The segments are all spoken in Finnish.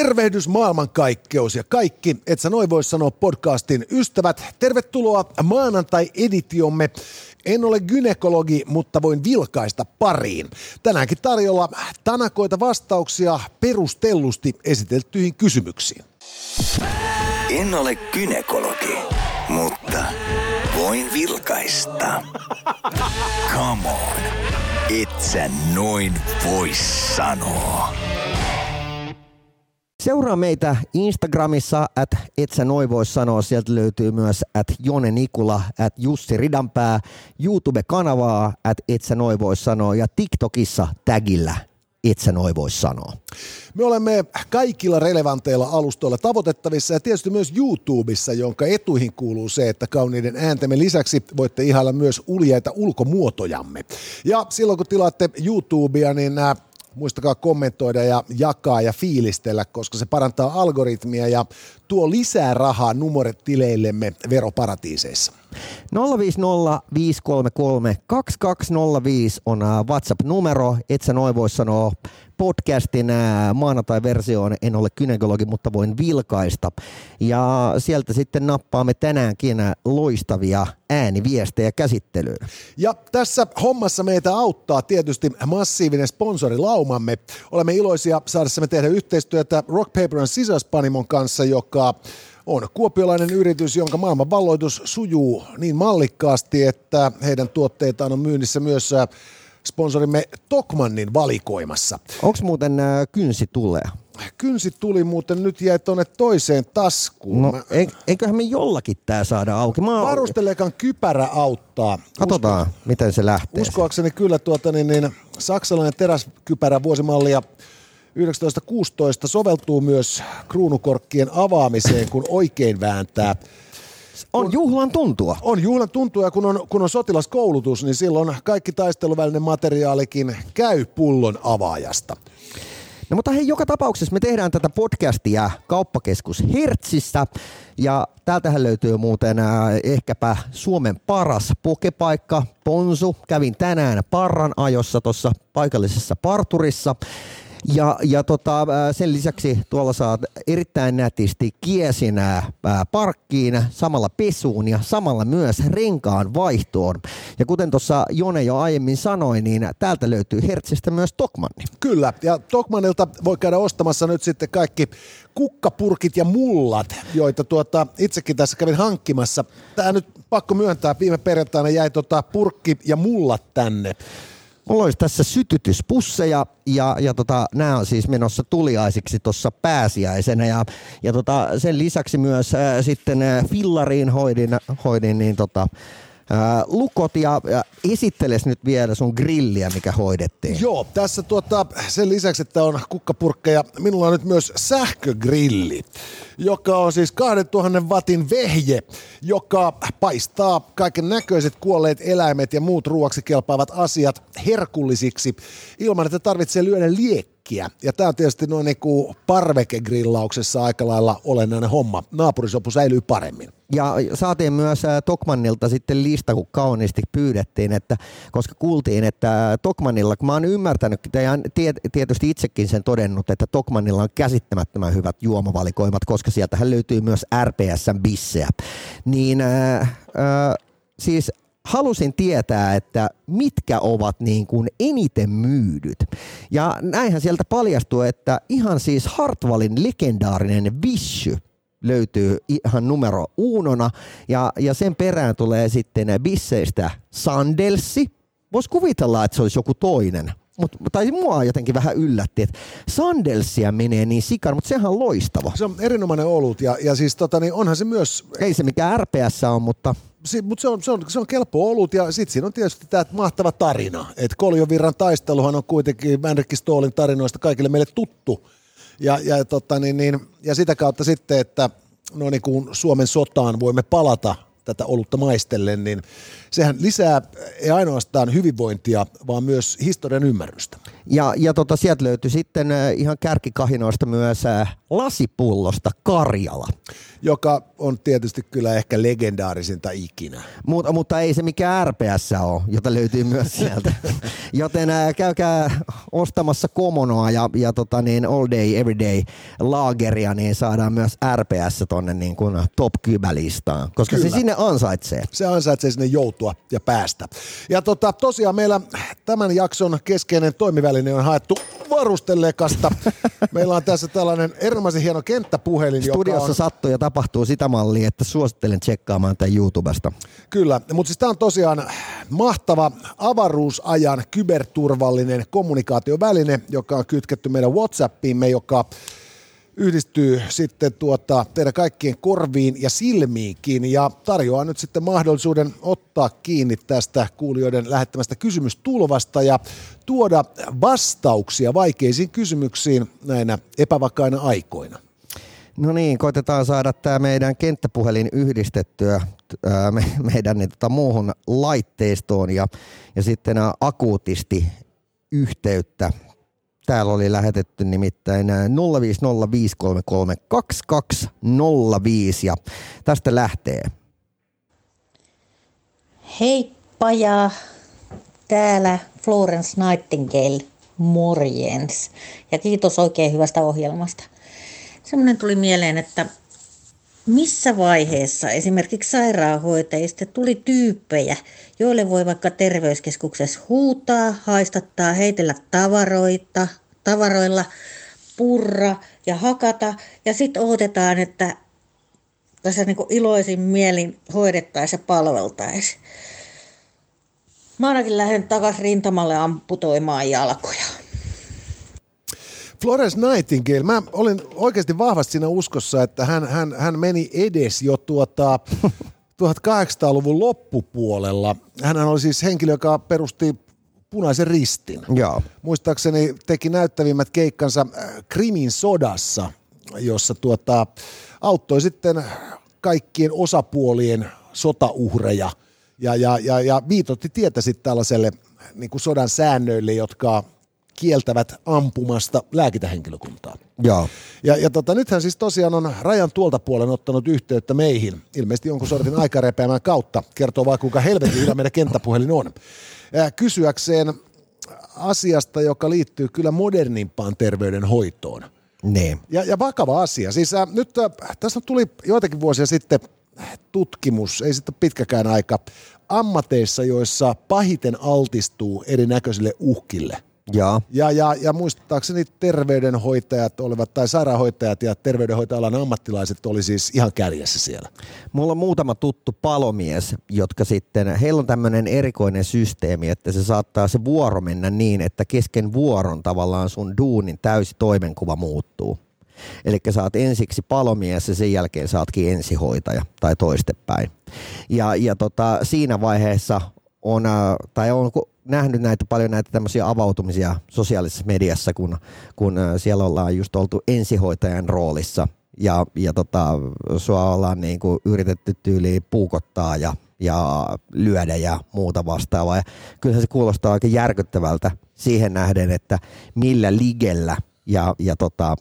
Tervehdys maailmankaikkeus ja kaikki, et sä noin voi sanoa podcastin ystävät. Tervetuloa maanantai-editiomme. En ole gynekologi, mutta voin vilkaista pariin. Tänäänkin tarjolla tanakoita vastauksia perustellusti esiteltyihin kysymyksiin. En ole gynekologi, mutta voin vilkaista. Come on, et sä noin voi sanoa. Seuraa meitä Instagramissa, että et sä noin voi sanoa. Sieltä löytyy myös että Jone Nikula, että Jussi Ridanpää, YouTube-kanavaa, että et sä noin voi sanoa ja TikTokissa tagillä et sä noin voi sanoa. Me olemme kaikilla relevanteilla alustoilla tavoitettavissa ja tietysti myös YouTubessa, jonka etuihin kuuluu se, että kauniiden ääntemme lisäksi voitte ihailla myös uljaita ulkomuotojamme. Ja silloin kun tilaatte YouTubea, niin nämä Muistakaa kommentoida ja jakaa ja fiilistellä, koska se parantaa algoritmia ja tuo lisää rahaa numoretileillemme veroparatiiseissa. 050 533 2205 on äh, WhatsApp-numero. Et sä noin voi sanoa podcastin maanantai-versioon. En ole kynekologi, mutta voin vilkaista. Ja sieltä sitten nappaamme tänäänkin loistavia ääniviestejä käsittelyyn. Ja tässä hommassa meitä auttaa tietysti massiivinen sponsorilaumamme. Olemme iloisia saadessamme tehdä yhteistyötä Rock Paper and Scissors Panimon kanssa, joka on kuopiolainen yritys, jonka maailman valloitus sujuu niin mallikkaasti, että heidän tuotteitaan on myynnissä myös sponsorimme Tokmannin valikoimassa. Onko muuten äh, kynsi tulee? Kynsi tuli muuten nyt jäi tuonne toiseen taskuun. No, e- eiköhän me jollakin tää saada auki. Mä... Varusteleekan kypärä auttaa. Katsotaan, Usko... miten se lähtee. Uskoakseni kyllä tuota, niin, niin, saksalainen teräskypärä vuosimallia 1916 soveltuu myös kruunukorkkien avaamiseen, kun oikein vääntää. On juhlan tuntua. On juhlan tuntua ja kun on, kun on sotilaskoulutus, niin silloin kaikki taisteluvälinen materiaalikin käy pullon avaajasta. No mutta hei, joka tapauksessa me tehdään tätä podcastia kauppakeskus Hertsissä ja täältähän löytyy muuten äh, ehkäpä Suomen paras pokepaikka, Ponsu. Kävin tänään parran ajossa tuossa paikallisessa parturissa ja, ja tota, sen lisäksi tuolla saat erittäin nätisti kiesinä parkkiin, samalla pesuun ja samalla myös renkaan vaihtoon. Ja kuten tuossa Jone jo aiemmin sanoi, niin täältä löytyy Hertzistä myös Tokmanni. Kyllä, ja Tokmanilta voi käydä ostamassa nyt sitten kaikki kukkapurkit ja mullat, joita tuota, itsekin tässä kävin hankkimassa. Tämä nyt pakko myöntää, viime perjantaina jäi tota purkki ja mullat tänne. Mulla olisi tässä sytytyspusseja ja, ja tota, nämä on siis menossa tuliaisiksi tuossa pääsiäisenä ja, ja tota, sen lisäksi myös äh, sitten äh, fillariin hoidin, hoidin niin tota, Ää, lukot ja, ja esitteles nyt vielä sun grilliä, mikä hoidettiin. Joo, tässä tuota, sen lisäksi, että on kukkapurkkeja, minulla on nyt myös sähkögrilli, joka on siis 2000 watin vehje, joka paistaa kaiken näköiset kuolleet eläimet ja muut ruoaksi kelpaavat asiat herkullisiksi ilman, että tarvitsee lyödä liekkiä hetkiä. Ja tämä on tietysti noin niin parvekegrillauksessa aika lailla olennainen homma. Naapurisopu säilyy paremmin. Ja saatiin myös äh, Tokmannilta sitten lista, kun kauniisti pyydettiin, että, koska kuultiin, että Tokmannilla, kun mä oon ymmärtänyt, ja tietysti itsekin sen todennut, että Tokmannilla on käsittämättömän hyvät juomavalikoimat, koska sieltähän löytyy myös RPSn bissejä. Niin äh, äh, siis halusin tietää, että mitkä ovat niin kuin eniten myydyt. Ja näinhän sieltä paljastui, että ihan siis Hartwallin legendaarinen Vishy löytyy ihan numero uunona ja, ja sen perään tulee sitten bisseistä Sandelsi. Voisi kuvitella, että se olisi joku toinen. Mut, tai mua jotenkin vähän yllätti, että Sandelsia menee niin sikan, mutta sehän on loistava. Se on erinomainen olut ja, ja siis tota, niin onhan se myös... Ei se mikään RPS on, mutta si, mutta se on, se, on, se on kelpo ollut ja sitten siinä on tietysti tämä mahtava tarina. Että Koljovirran taisteluhan on kuitenkin Henrik Stoolin tarinoista kaikille meille tuttu. Ja, ja, tota, niin, niin, ja sitä kautta sitten, että no niin kuin Suomen sotaan voimme palata tätä olutta maistellen, niin sehän lisää ei ainoastaan hyvinvointia, vaan myös historian ymmärrystä. Ja, ja tota, sieltä löytyi sitten äh, ihan kärkikahinoista myös äh, lasipullosta Karjala. Joka on tietysti kyllä ehkä legendaarisinta ikinä. Mut, mutta ei se mikään RPS ole, jota löytyy myös sieltä. Joten äh, käykää ostamassa komonoa ja, ja tota niin, all day, every day laageria, niin saadaan myös RPS tonne niin kuin top kybälistaan, koska kyllä. se sinne ansaitsee. Se ansaitsee sinne joutua ja päästä. Ja tota, tosiaan meillä tämän jakson keskeinen toimiväline on haettu varustellekasta. Meillä on tässä tällainen erinomaisen hieno kenttäpuhelin. Studiossa joka on... sattuu ja tapahtuu sitä mallia, että suosittelen tsekkaamaan tämän YouTubesta. Kyllä, mutta siis tämä on tosiaan mahtava avaruusajan kyberturvallinen kommunikaatioväline, joka on kytketty meidän WhatsAppiimme, joka yhdistyy sitten tuota, teidän kaikkien korviin ja silmiinkin ja tarjoaa nyt sitten mahdollisuuden ottaa kiinni tästä kuulijoiden lähettämästä kysymystulvasta ja tuoda vastauksia vaikeisiin kysymyksiin näinä epävakaina aikoina. No niin, koitetaan saada tämä meidän kenttäpuhelin yhdistettyä me, meidän niin, tota, muuhun laitteistoon ja, ja sitten akuutisti yhteyttä Täällä oli lähetetty nimittäin 0505332205 ja tästä lähtee. Heippa ja täällä Florence Nightingale, morjens. Ja kiitos oikein hyvästä ohjelmasta. Semmoinen tuli mieleen, että missä vaiheessa esimerkiksi sairaanhoitajista tuli tyyppejä, joille voi vaikka terveyskeskuksessa huutaa, haistattaa, heitellä tavaroita, tavaroilla, purra ja hakata. Ja sitten odotetaan, että tässä niin iloisin mielin hoidettaisiin ja palveltaisiin. Mä ainakin lähden takaisin rintamalle amputoimaan jalkoja. Florence Nightingale, mä olin oikeasti vahvasti siinä uskossa, että hän, hän, hän meni edes jo tuota 1800-luvun loppupuolella. Hän oli siis henkilö, joka perusti punaisen ristin. Joo. Muistaakseni teki näyttävimmät keikkansa äh, Krimin sodassa, jossa tuota, auttoi sitten kaikkien osapuolien sotauhreja ja, ja, ja, ja viitotti tietä sitten tällaiselle niin kuin sodan säännöille, jotka kieltävät ampumasta lääkintähenkilökuntaa. Joo. Ja, ja tota, nythän siis tosiaan on rajan tuolta puolen ottanut yhteyttä meihin, ilmeisesti jonkun sortin aikarepeämään kautta, kertoo vaan kuinka helvetin hyvä meidän kenttäpuhelin on. Äh, kysyäkseen asiasta, joka liittyy kyllä modernimpaan terveydenhoitoon. Niin. Ja, ja vakava asia. Siis äh, nyt äh, tässä tuli joitakin vuosia sitten tutkimus, ei sitten pitkäkään aika, ammateissa, joissa pahiten altistuu erinäköisille uhkille – ja. Ja, ja, ja muistaakseni terveydenhoitajat olivat, tai sairaanhoitajat ja terveydenhoitajalan ammattilaiset oli siis ihan kärjessä siellä. Mulla on muutama tuttu palomies, jotka sitten, heillä on tämmöinen erikoinen systeemi, että se saattaa se vuoro mennä niin, että kesken vuoron tavallaan sun duunin täysi toimenkuva muuttuu. Eli sä oot ensiksi palomies ja sen jälkeen saatkin ensihoitaja tai toistepäin. Ja, ja tota, siinä vaiheessa on, äh, tai on nähnyt näitä paljon näitä tämmöisiä avautumisia sosiaalisessa mediassa, kun, kun äh, siellä ollaan just oltu ensihoitajan roolissa ja, ja tota, sua ollaan niin kuin yritetty tyyliin puukottaa ja, ja lyödä ja muuta vastaavaa. Ja kyllähän se kuulostaa aika järkyttävältä siihen nähden, että millä ligellä ja, ja tota,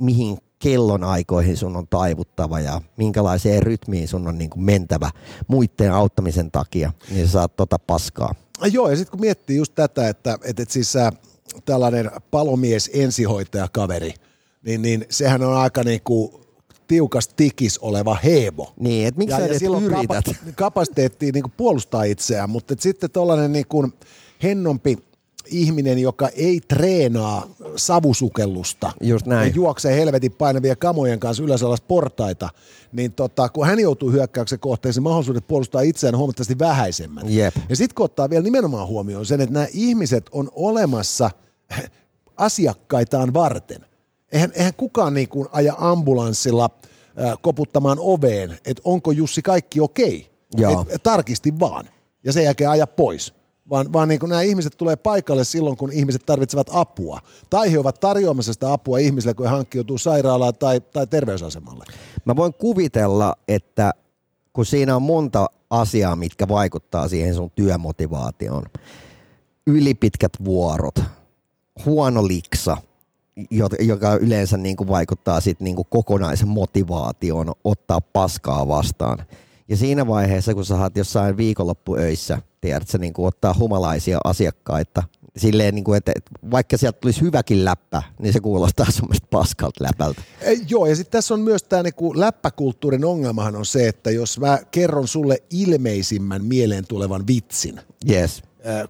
mihin kellonaikoihin sun on taivuttava ja minkälaiseen rytmiin sun on niin kuin mentävä muiden auttamisen takia, niin sä saat tota paskaa. Joo, ja sitten kun miettii just tätä, että, että, että siis äh, tällainen palomies ensihoitaja kaveri, niin, niin sehän on aika niin kuin tiukas tikis oleva heebo. Niin, että miksi ja, sä ja silloin yrität? Kapa, kapasiteettiin niin puolustaa itseään, mutta sitten tällainen niin kuin hennompi ihminen, joka ei treenaa savusukellusta Just näin. ja juoksee helvetin painavia kamojen kanssa ylös alas portaita, niin tota, kun hän joutuu hyökkäyksen kohteeseen, mahdollisuudet puolustaa itseään huomattavasti vähäisemmät. Yep. Ja sitten kun ottaa vielä nimenomaan huomioon sen, että nämä ihmiset on olemassa asiakkaitaan varten. Eihän, eihän kukaan niin kuin aja ambulanssilla äh, koputtamaan oveen, että onko Jussi kaikki okei. Okay. Et, tarkisti vaan ja sen jälkeen aja pois vaan, vaan niin kuin nämä ihmiset tulee paikalle silloin, kun ihmiset tarvitsevat apua. Tai he ovat tarjoamassa sitä apua ihmisille, kun he hankkiutuu sairaalaan tai, tai terveysasemalle. Mä voin kuvitella, että kun siinä on monta asiaa, mitkä vaikuttaa siihen sun työmotivaatioon. Ylipitkät vuorot, huono liksa, joka yleensä niin kuin vaikuttaa sit niin kuin kokonaisen motivaation ottaa paskaa vastaan. Ja siinä vaiheessa, kun sä oot jossain viikonloppuöissä, tiedätkö, niin kuin ottaa humalaisia asiakkaita, silleen, niin kuin, että, että vaikka sieltä tulisi hyväkin läppä, niin se kuulostaa semmoista paskalta läpältä. E, joo, ja sitten tässä on myös tämä niin läppäkulttuurin ongelmahan on se, että jos mä kerron sulle ilmeisimmän mieleen tulevan vitsin, yes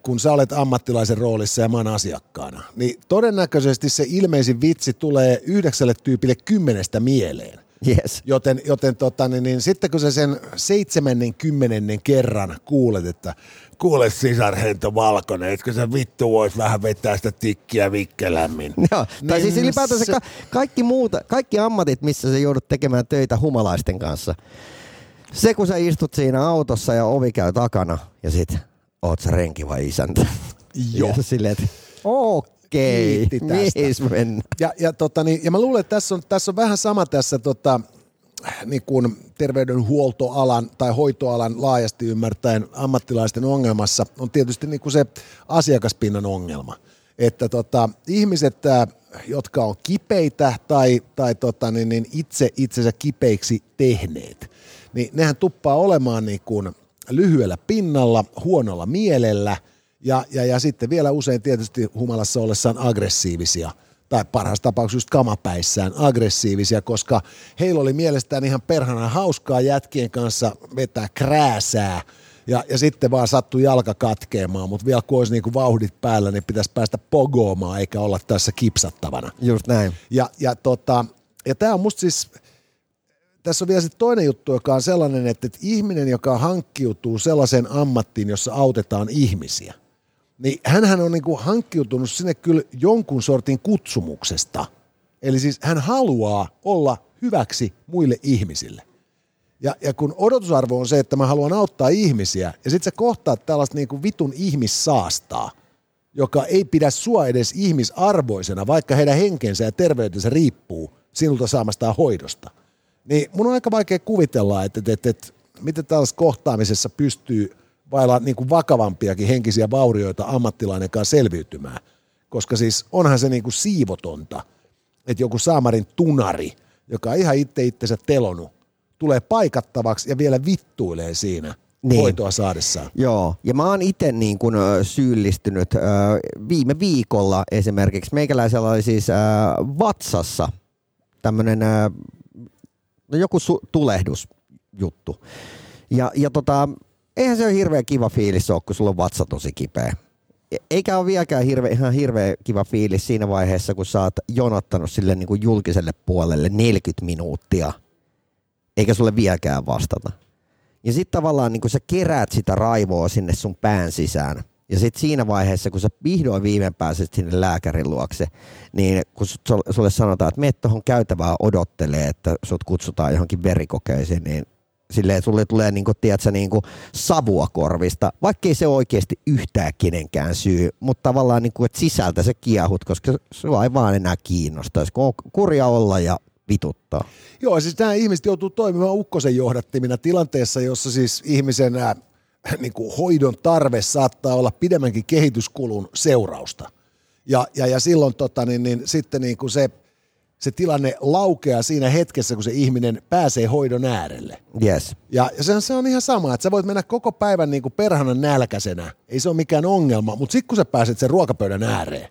kun sä olet ammattilaisen roolissa ja mä oon asiakkaana, niin todennäköisesti se ilmeisin vitsi tulee yhdeksälle tyypille kymmenestä mieleen. Yes. Joten, joten tota, niin, niin, sitten kun sä sen seitsemännen kymmenennen kerran kuulet, että kuule sisarhento valkoinen, etkö sä vittu vois vähän vetää sitä tikkiä vikkelämmin. Joo, niin tai siis ylipäätänsä se... ka- kaikki, muuta, kaikki ammatit, missä sä joudut tekemään töitä humalaisten kanssa. Se kun sä istut siinä autossa ja ovi käy takana ja sit oot sä renki vai isäntä? Joo. Ja silleen, että okei, mihin mennään? Ja, ja, tota, niin, ja mä luulen, että tässä on, tässä on vähän sama tässä tota, niin kuin terveydenhuoltoalan tai hoitoalan laajasti ymmärtäen ammattilaisten ongelmassa on tietysti niin kuin se asiakaspinnan ongelma. Että tota, ihmiset, jotka on kipeitä tai, tai tota, niin, niin itse itsensä kipeiksi tehneet, niin nehän tuppaa olemaan niin kuin lyhyellä pinnalla, huonolla mielellä ja, ja, ja sitten vielä usein tietysti humalassa ollessaan aggressiivisia tai parhaassa tapauksessa just kamapäissään aggressiivisia, koska heillä oli mielestään ihan perhana hauskaa jätkien kanssa vetää krääsää ja, ja sitten vaan sattui jalka katkeamaan, mutta vielä kun olisi niinku vauhdit päällä, niin pitäisi päästä pogoamaan eikä olla tässä kipsattavana. Just näin. Ja, ja, tota, ja tämä on musta siis, tässä on vielä sitten toinen juttu, joka on sellainen, että, että ihminen, joka hankkiutuu sellaiseen ammattiin, jossa autetaan ihmisiä, niin hän on niinku hankkiutunut sinne kyllä jonkun sortin kutsumuksesta. Eli siis hän haluaa olla hyväksi muille ihmisille. Ja, ja kun odotusarvo on se, että mä haluan auttaa ihmisiä, ja sitten sä kohtaat tällaista niinku vitun ihmissaastaa, joka ei pidä sua edes ihmisarvoisena, vaikka heidän henkensä ja terveytensä riippuu sinulta saamastaan hoidosta – niin mun on aika vaikea kuvitella, että, että, että, että miten tällaisessa kohtaamisessa pystyy vailla niin kuin vakavampiakin henkisiä vaurioita ammattilainen kanssa selviytymään. Koska siis onhan se niin kuin siivotonta, että joku saamarin tunari, joka on ihan itse itsensä telonut, tulee paikattavaksi ja vielä vittuilee siinä niin. hoitoa saadessaan. Joo, ja mä oon itse niin kun, syyllistynyt viime viikolla esimerkiksi. Meikäläisellä oli siis vatsassa tämmöinen no joku su- tulehdusjuttu. Ja, ja tota, eihän se ole hirveän kiva fiilis ole, kun sulla on vatsa tosi kipeä. E, eikä ole vieläkään hirve, ihan hirveän kiva fiilis siinä vaiheessa, kun sä oot jonottanut sille niin kuin julkiselle puolelle 40 minuuttia, eikä sulle vieläkään vastata. Ja sitten tavallaan niin kun sä keräät sitä raivoa sinne sun pään sisään – ja sitten siinä vaiheessa, kun sä vihdoin viimein pääset sinne lääkärin luokse, niin kun sulle sanotaan, että meet tuohon käytävää odottelee, että sut kutsutaan johonkin verikokeisiin, niin silleen sulle tulee niinku, tiedätkö, niinku savua korvista, vaikkei se oikeasti yhtään kenenkään syy, mutta tavallaan niinku, että sisältä se kiehut, koska sua ei vaan enää kiinnostaisi, kun on kurja olla ja vituttaa. Joo, siis nämä ihmiset joutuu toimimaan ukkosen johdattimina tilanteessa, jossa siis ihmisen niin kuin hoidon tarve saattaa olla pidemmänkin kehityskulun seurausta. Ja, ja, ja silloin tota, niin, niin, sitten niin kuin se, se tilanne laukeaa siinä hetkessä, kun se ihminen pääsee hoidon äärelle. Yes. Ja, ja se, se on ihan sama, että sä voit mennä koko päivän niin kuin perhanan nälkäisenä, ei se ole mikään ongelma, mutta sitten kun sä pääset sen ruokapöydän ääreen,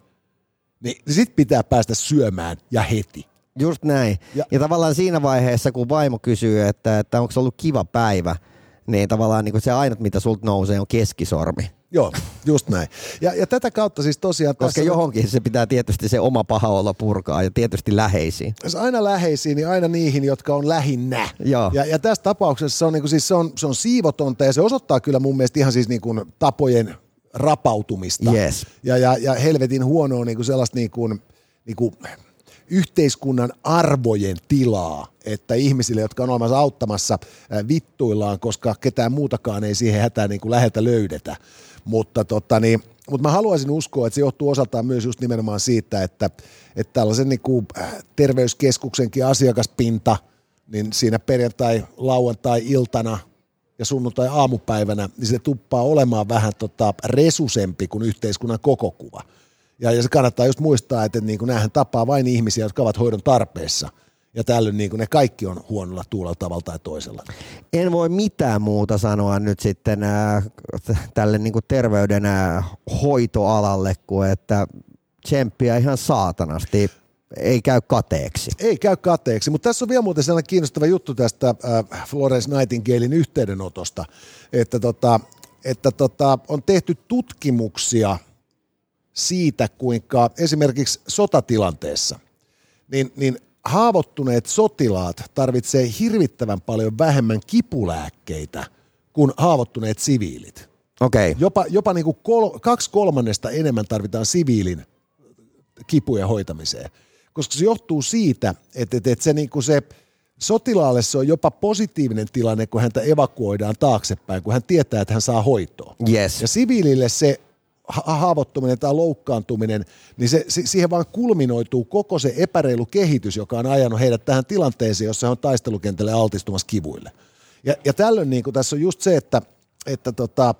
niin, niin sit pitää päästä syömään ja heti. Just näin. Ja, ja tavallaan siinä vaiheessa, kun vaimo kysyy, että, että onko se ollut kiva päivä, niin tavallaan niin kuin se ainut, mitä sulta nousee, on keskisormi. Joo, just näin. Ja, ja tätä kautta siis tosiaan... Koska tässä... johonkin se pitää tietysti se oma paha olla purkaa ja tietysti läheisiin. Jos aina läheisiin, niin aina niihin, jotka on lähinnä. Joo. Ja, ja tässä tapauksessa se on, niin kuin, siis se, on, se on siivotonta ja se osoittaa kyllä mun mielestä ihan siis niin kuin tapojen rapautumista. Yes. Ja, ja, ja helvetin huonoa niin kuin sellaista niin kuin, niin kuin yhteiskunnan arvojen tilaa, että ihmisille, jotka on olemassa auttamassa, vittuillaan, koska ketään muutakaan ei siihen hätään niin läheltä löydetä. Mutta, tota, niin, mutta mä haluaisin uskoa, että se johtuu osaltaan myös just nimenomaan siitä, että, että tällaisen niin kuin terveyskeskuksenkin asiakaspinta, niin siinä perjantai-lauantai-iltana ja sunnuntai aamupäivänä, niin se tuppaa olemaan vähän tota resusempi kuin yhteiskunnan koko kuva. Ja, ja se kannattaa just muistaa, että niin kuin näähän tapaa vain ihmisiä, jotka ovat hoidon tarpeessa. Ja tällöin niin kuin ne kaikki on huonolla tuulella tavalla tai toisella. En voi mitään muuta sanoa nyt sitten äh, tälle niin kuin terveyden äh, hoitoalalle kuin että tsemppiä ihan saatanasti ei käy kateeksi. Ei käy kateeksi, mutta tässä on vielä muuten sellainen kiinnostava juttu tästä äh, Florence Nightingalein yhteydenotosta, että, tota, että tota, on tehty tutkimuksia siitä, kuinka esimerkiksi sotatilanteessa, niin, niin haavoittuneet sotilaat tarvitsee hirvittävän paljon vähemmän kipulääkkeitä kuin haavoittuneet siviilit. Okei. Jopa, jopa niin kuin kol, kaksi kolmannesta enemmän tarvitaan siviilin kipujen hoitamiseen. Koska se johtuu siitä, että, että, että se, niin kuin se sotilaalle se on jopa positiivinen tilanne, kun häntä evakuoidaan taaksepäin, kun hän tietää, että hän saa hoitoa. Yes. Ja siviilille se haavoittuminen tai loukkaantuminen, niin se, siihen vaan kulminoituu koko se epäreilu kehitys, joka on ajanut heidät tähän tilanteeseen, jossa he on taistelukentälle altistumassa kivuille. Ja, ja tällöin niin kuin tässä on just se, että, että tota,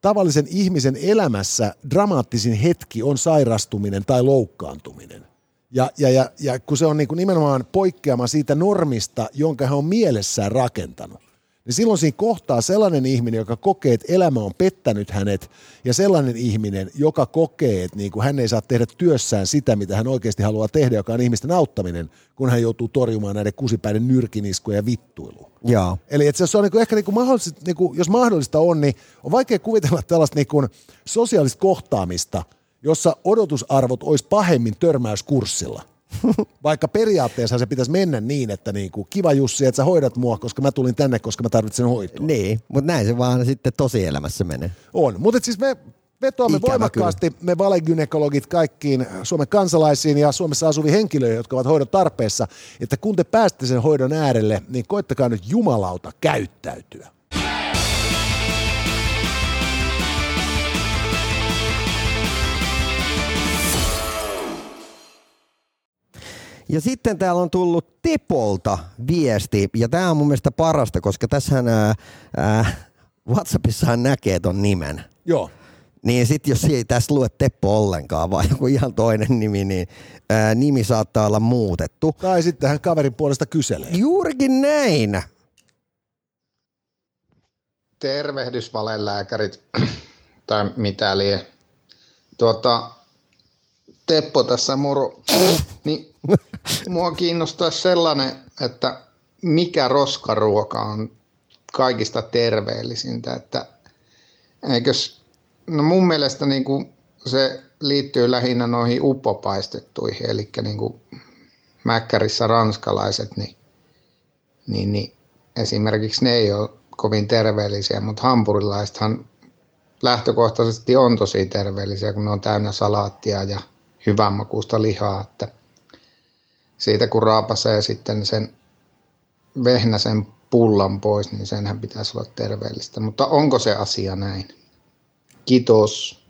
tavallisen ihmisen elämässä dramaattisin hetki on sairastuminen tai loukkaantuminen. Ja, ja, ja, ja kun se on niin kuin nimenomaan poikkeama siitä normista, jonka hän on mielessään rakentanut, niin silloin siinä kohtaa sellainen ihminen, joka kokee, että elämä on pettänyt hänet, ja sellainen ihminen, joka kokee, että niin kuin hän ei saa tehdä työssään sitä, mitä hän oikeasti haluaa tehdä, joka on ihmisten auttaminen, kun hän joutuu torjumaan näiden kusipäiden nyrkiniskuja ja vittuilua. Joo. Eli että se on niin ehkä niin kuin mahdollista, niin kuin, jos mahdollista on, niin on vaikea kuvitella tällaista niin kuin sosiaalista kohtaamista, jossa odotusarvot olisi pahemmin törmäyskurssilla. Vaikka periaatteessa se pitäisi mennä niin, että niin kuin, kiva Jussi, että sä hoidat mua, koska mä tulin tänne, koska mä tarvitsen hoitoa. Niin, mutta näin se vaan sitten tosielämässä menee. On, mutta siis me vetoamme Ikävä voimakkaasti me valegynekologit kaikkiin Suomen kansalaisiin ja Suomessa asuviin henkilöihin, jotka ovat hoidon tarpeessa, että kun te pääsette sen hoidon äärelle, niin koittakaa nyt jumalauta käyttäytyä. Ja sitten täällä on tullut Tepolta viesti, ja tämä on mun mielestä parasta, koska tässähän ää, ää, Whatsappissahan näkee ton nimen. Joo. Niin sitten jos ei tässä lue Teppo ollenkaan, vaan joku ihan toinen nimi, niin ää, nimi saattaa olla muutettu. Tai sitten hän kaverin puolesta kyselee. Juurikin näin. Tervehdys valelääkärit, tai mitä lie. Tuota, Teppo tässä moro. Niin, mua kiinnostaa sellainen, että mikä roskaruoka on kaikista terveellisintä, että eikös, no mun mielestä niin kuin se liittyy lähinnä noihin uppopaistettuihin, eli niin kuin Mäkkärissä ranskalaiset, niin, niin, niin esimerkiksi ne ei ole kovin terveellisiä, mutta hampurilaisethan lähtökohtaisesti on tosi terveellisiä, kun ne on täynnä salaattia ja hyvän makuista lihaa, että siitä kun raapasee sitten sen vehnäsen pullan pois, niin senhän pitäisi olla terveellistä. Mutta onko se asia näin? Kiitos.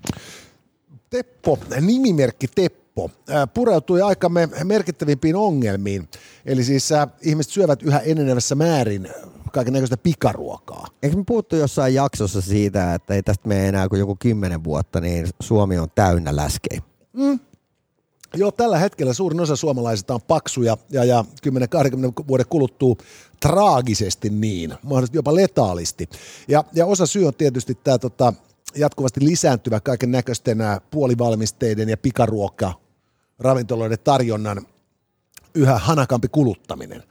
Teppo, nimimerkki Teppo, pureutui aikamme merkittävimpiin ongelmiin. Eli siis ää, ihmiset syövät yhä enenevässä määrin kaiken näköistä pikaruokaa. Eikö me puhuttu jossain jaksossa siitä, että ei tästä mene enää kuin joku kymmenen vuotta, niin Suomi on täynnä läskejä. Joo, tällä hetkellä suurin osa suomalaisista on paksuja ja, ja 10-20 vuoden kuluttuu traagisesti niin, mahdollisesti jopa letaalisti. Ja, ja osa syy on tietysti tämä tota, jatkuvasti lisääntyvä kaiken näköisten puolivalmisteiden ja pikaruokka ravintoloiden tarjonnan yhä hanakampi kuluttaminen.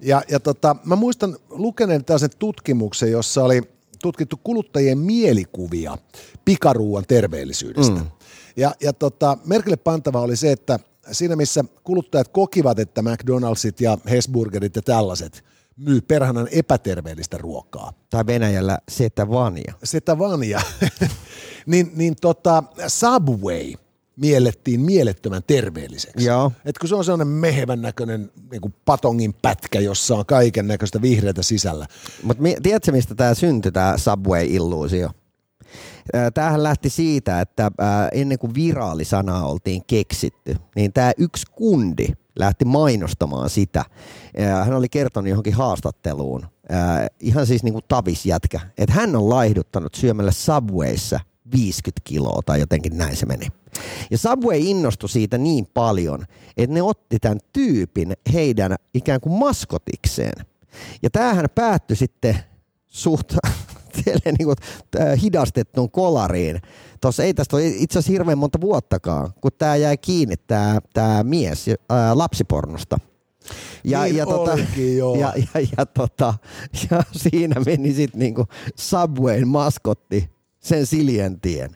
Ja, ja tota, mä muistan lukeneen tällaisen tutkimuksen, jossa oli tutkittu kuluttajien mielikuvia pikaruuan terveellisyydestä. Mm. Ja, ja tota, merkille pantava oli se, että siinä missä kuluttajat kokivat, että McDonald'sit ja Hesburgerit ja tällaiset myy perhanan epäterveellistä ruokaa, Tai Venäjällä setä vania. sitä vania, niin, niin tota, Subway miellettiin mielettömän terveelliseksi. Joo. Et kun se on sellainen mehevän näköinen niin kuin patongin pätkä, jossa on kaiken näköistä vihreätä sisällä. Mutta tiedätkö, mistä tämä syntyi, tämä Subway-illuusio? Tämähän lähti siitä, että ennen kuin viraalisanaa oltiin keksitty, niin tämä yksi kundi lähti mainostamaan sitä. Hän oli kertonut johonkin haastatteluun, ihan siis niinku tavisjätkä, että hän on laihduttanut syömällä Subwayssa 50 kiloa tai jotenkin näin se meni. Ja Subway innostui siitä niin paljon, että ne otti tämän tyypin heidän ikään kuin maskotikseen. Ja tämähän päättyi sitten suht niin kuin, hidastettuun kolariin. Tuossa ei tästä ole itse asiassa hirveän monta vuottakaan, kun tämä jäi kiinni, tämä, tämä mies ää, lapsipornosta. Ja, niin ja, tota, olikin, joo. ja, ja, ja, tota, ja siinä meni sitten niinku Subwayn maskotti sen Siljentien.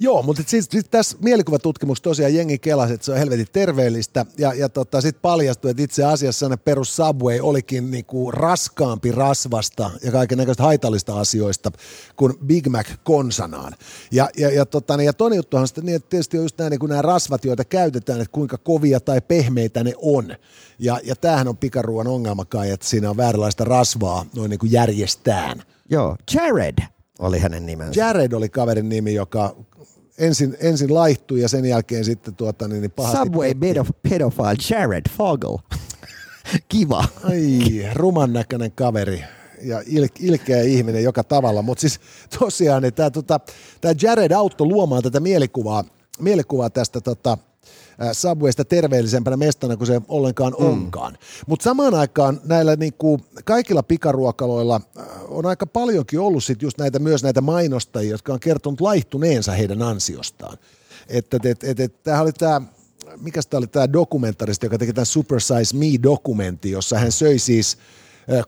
Joo, mutta siis, siis tässä mielikuvatutkimuksessa tosiaan jengi kelasi, että se on helvetin terveellistä ja, ja tota, sitten paljastui, että itse asiassa ne perus Subway olikin niinku raskaampi rasvasta ja kaiken näköistä haitallista asioista kuin Big Mac konsanaan. Ja, ja, ja, tota, niin, ja toinen juttuhan sitten niin, että tietysti on just nämä, niin nämä rasvat, joita käytetään, että kuinka kovia tai pehmeitä ne on. Ja, ja tämähän on pikaruuan ongelma kai, että siinä on vääränlaista rasvaa noin niin kuin järjestään. Joo, Jared oli hänen nimensä. Jared oli kaverin nimi, joka ensin, ensin laihtui ja sen jälkeen sitten tuota, niin, niin pahasti Subway pedophile Jared Fogel. Kiva. Ai, ruman näköinen kaveri ja il, ilkeä ihminen joka tavalla. Mutta siis tosiaan niin tämä tota, Jared auttoi luomaan tätä mielikuvaa, mielikuvaa tästä tota, Subwaysta terveellisempänä mestana kuin se ollenkaan mm. onkaan. Mutta samaan aikaan näillä niinku, kaikilla pikaruokaloilla on aika paljonkin ollut sit just näitä, myös näitä mainostajia, jotka on kertonut laihtuneensa heidän ansiostaan. Että et, et, et, tämähän oli tämä mikä tämä oli tämä dokumentaristi, joka teki tämän Super Size Me-dokumentti, jossa hän söi siis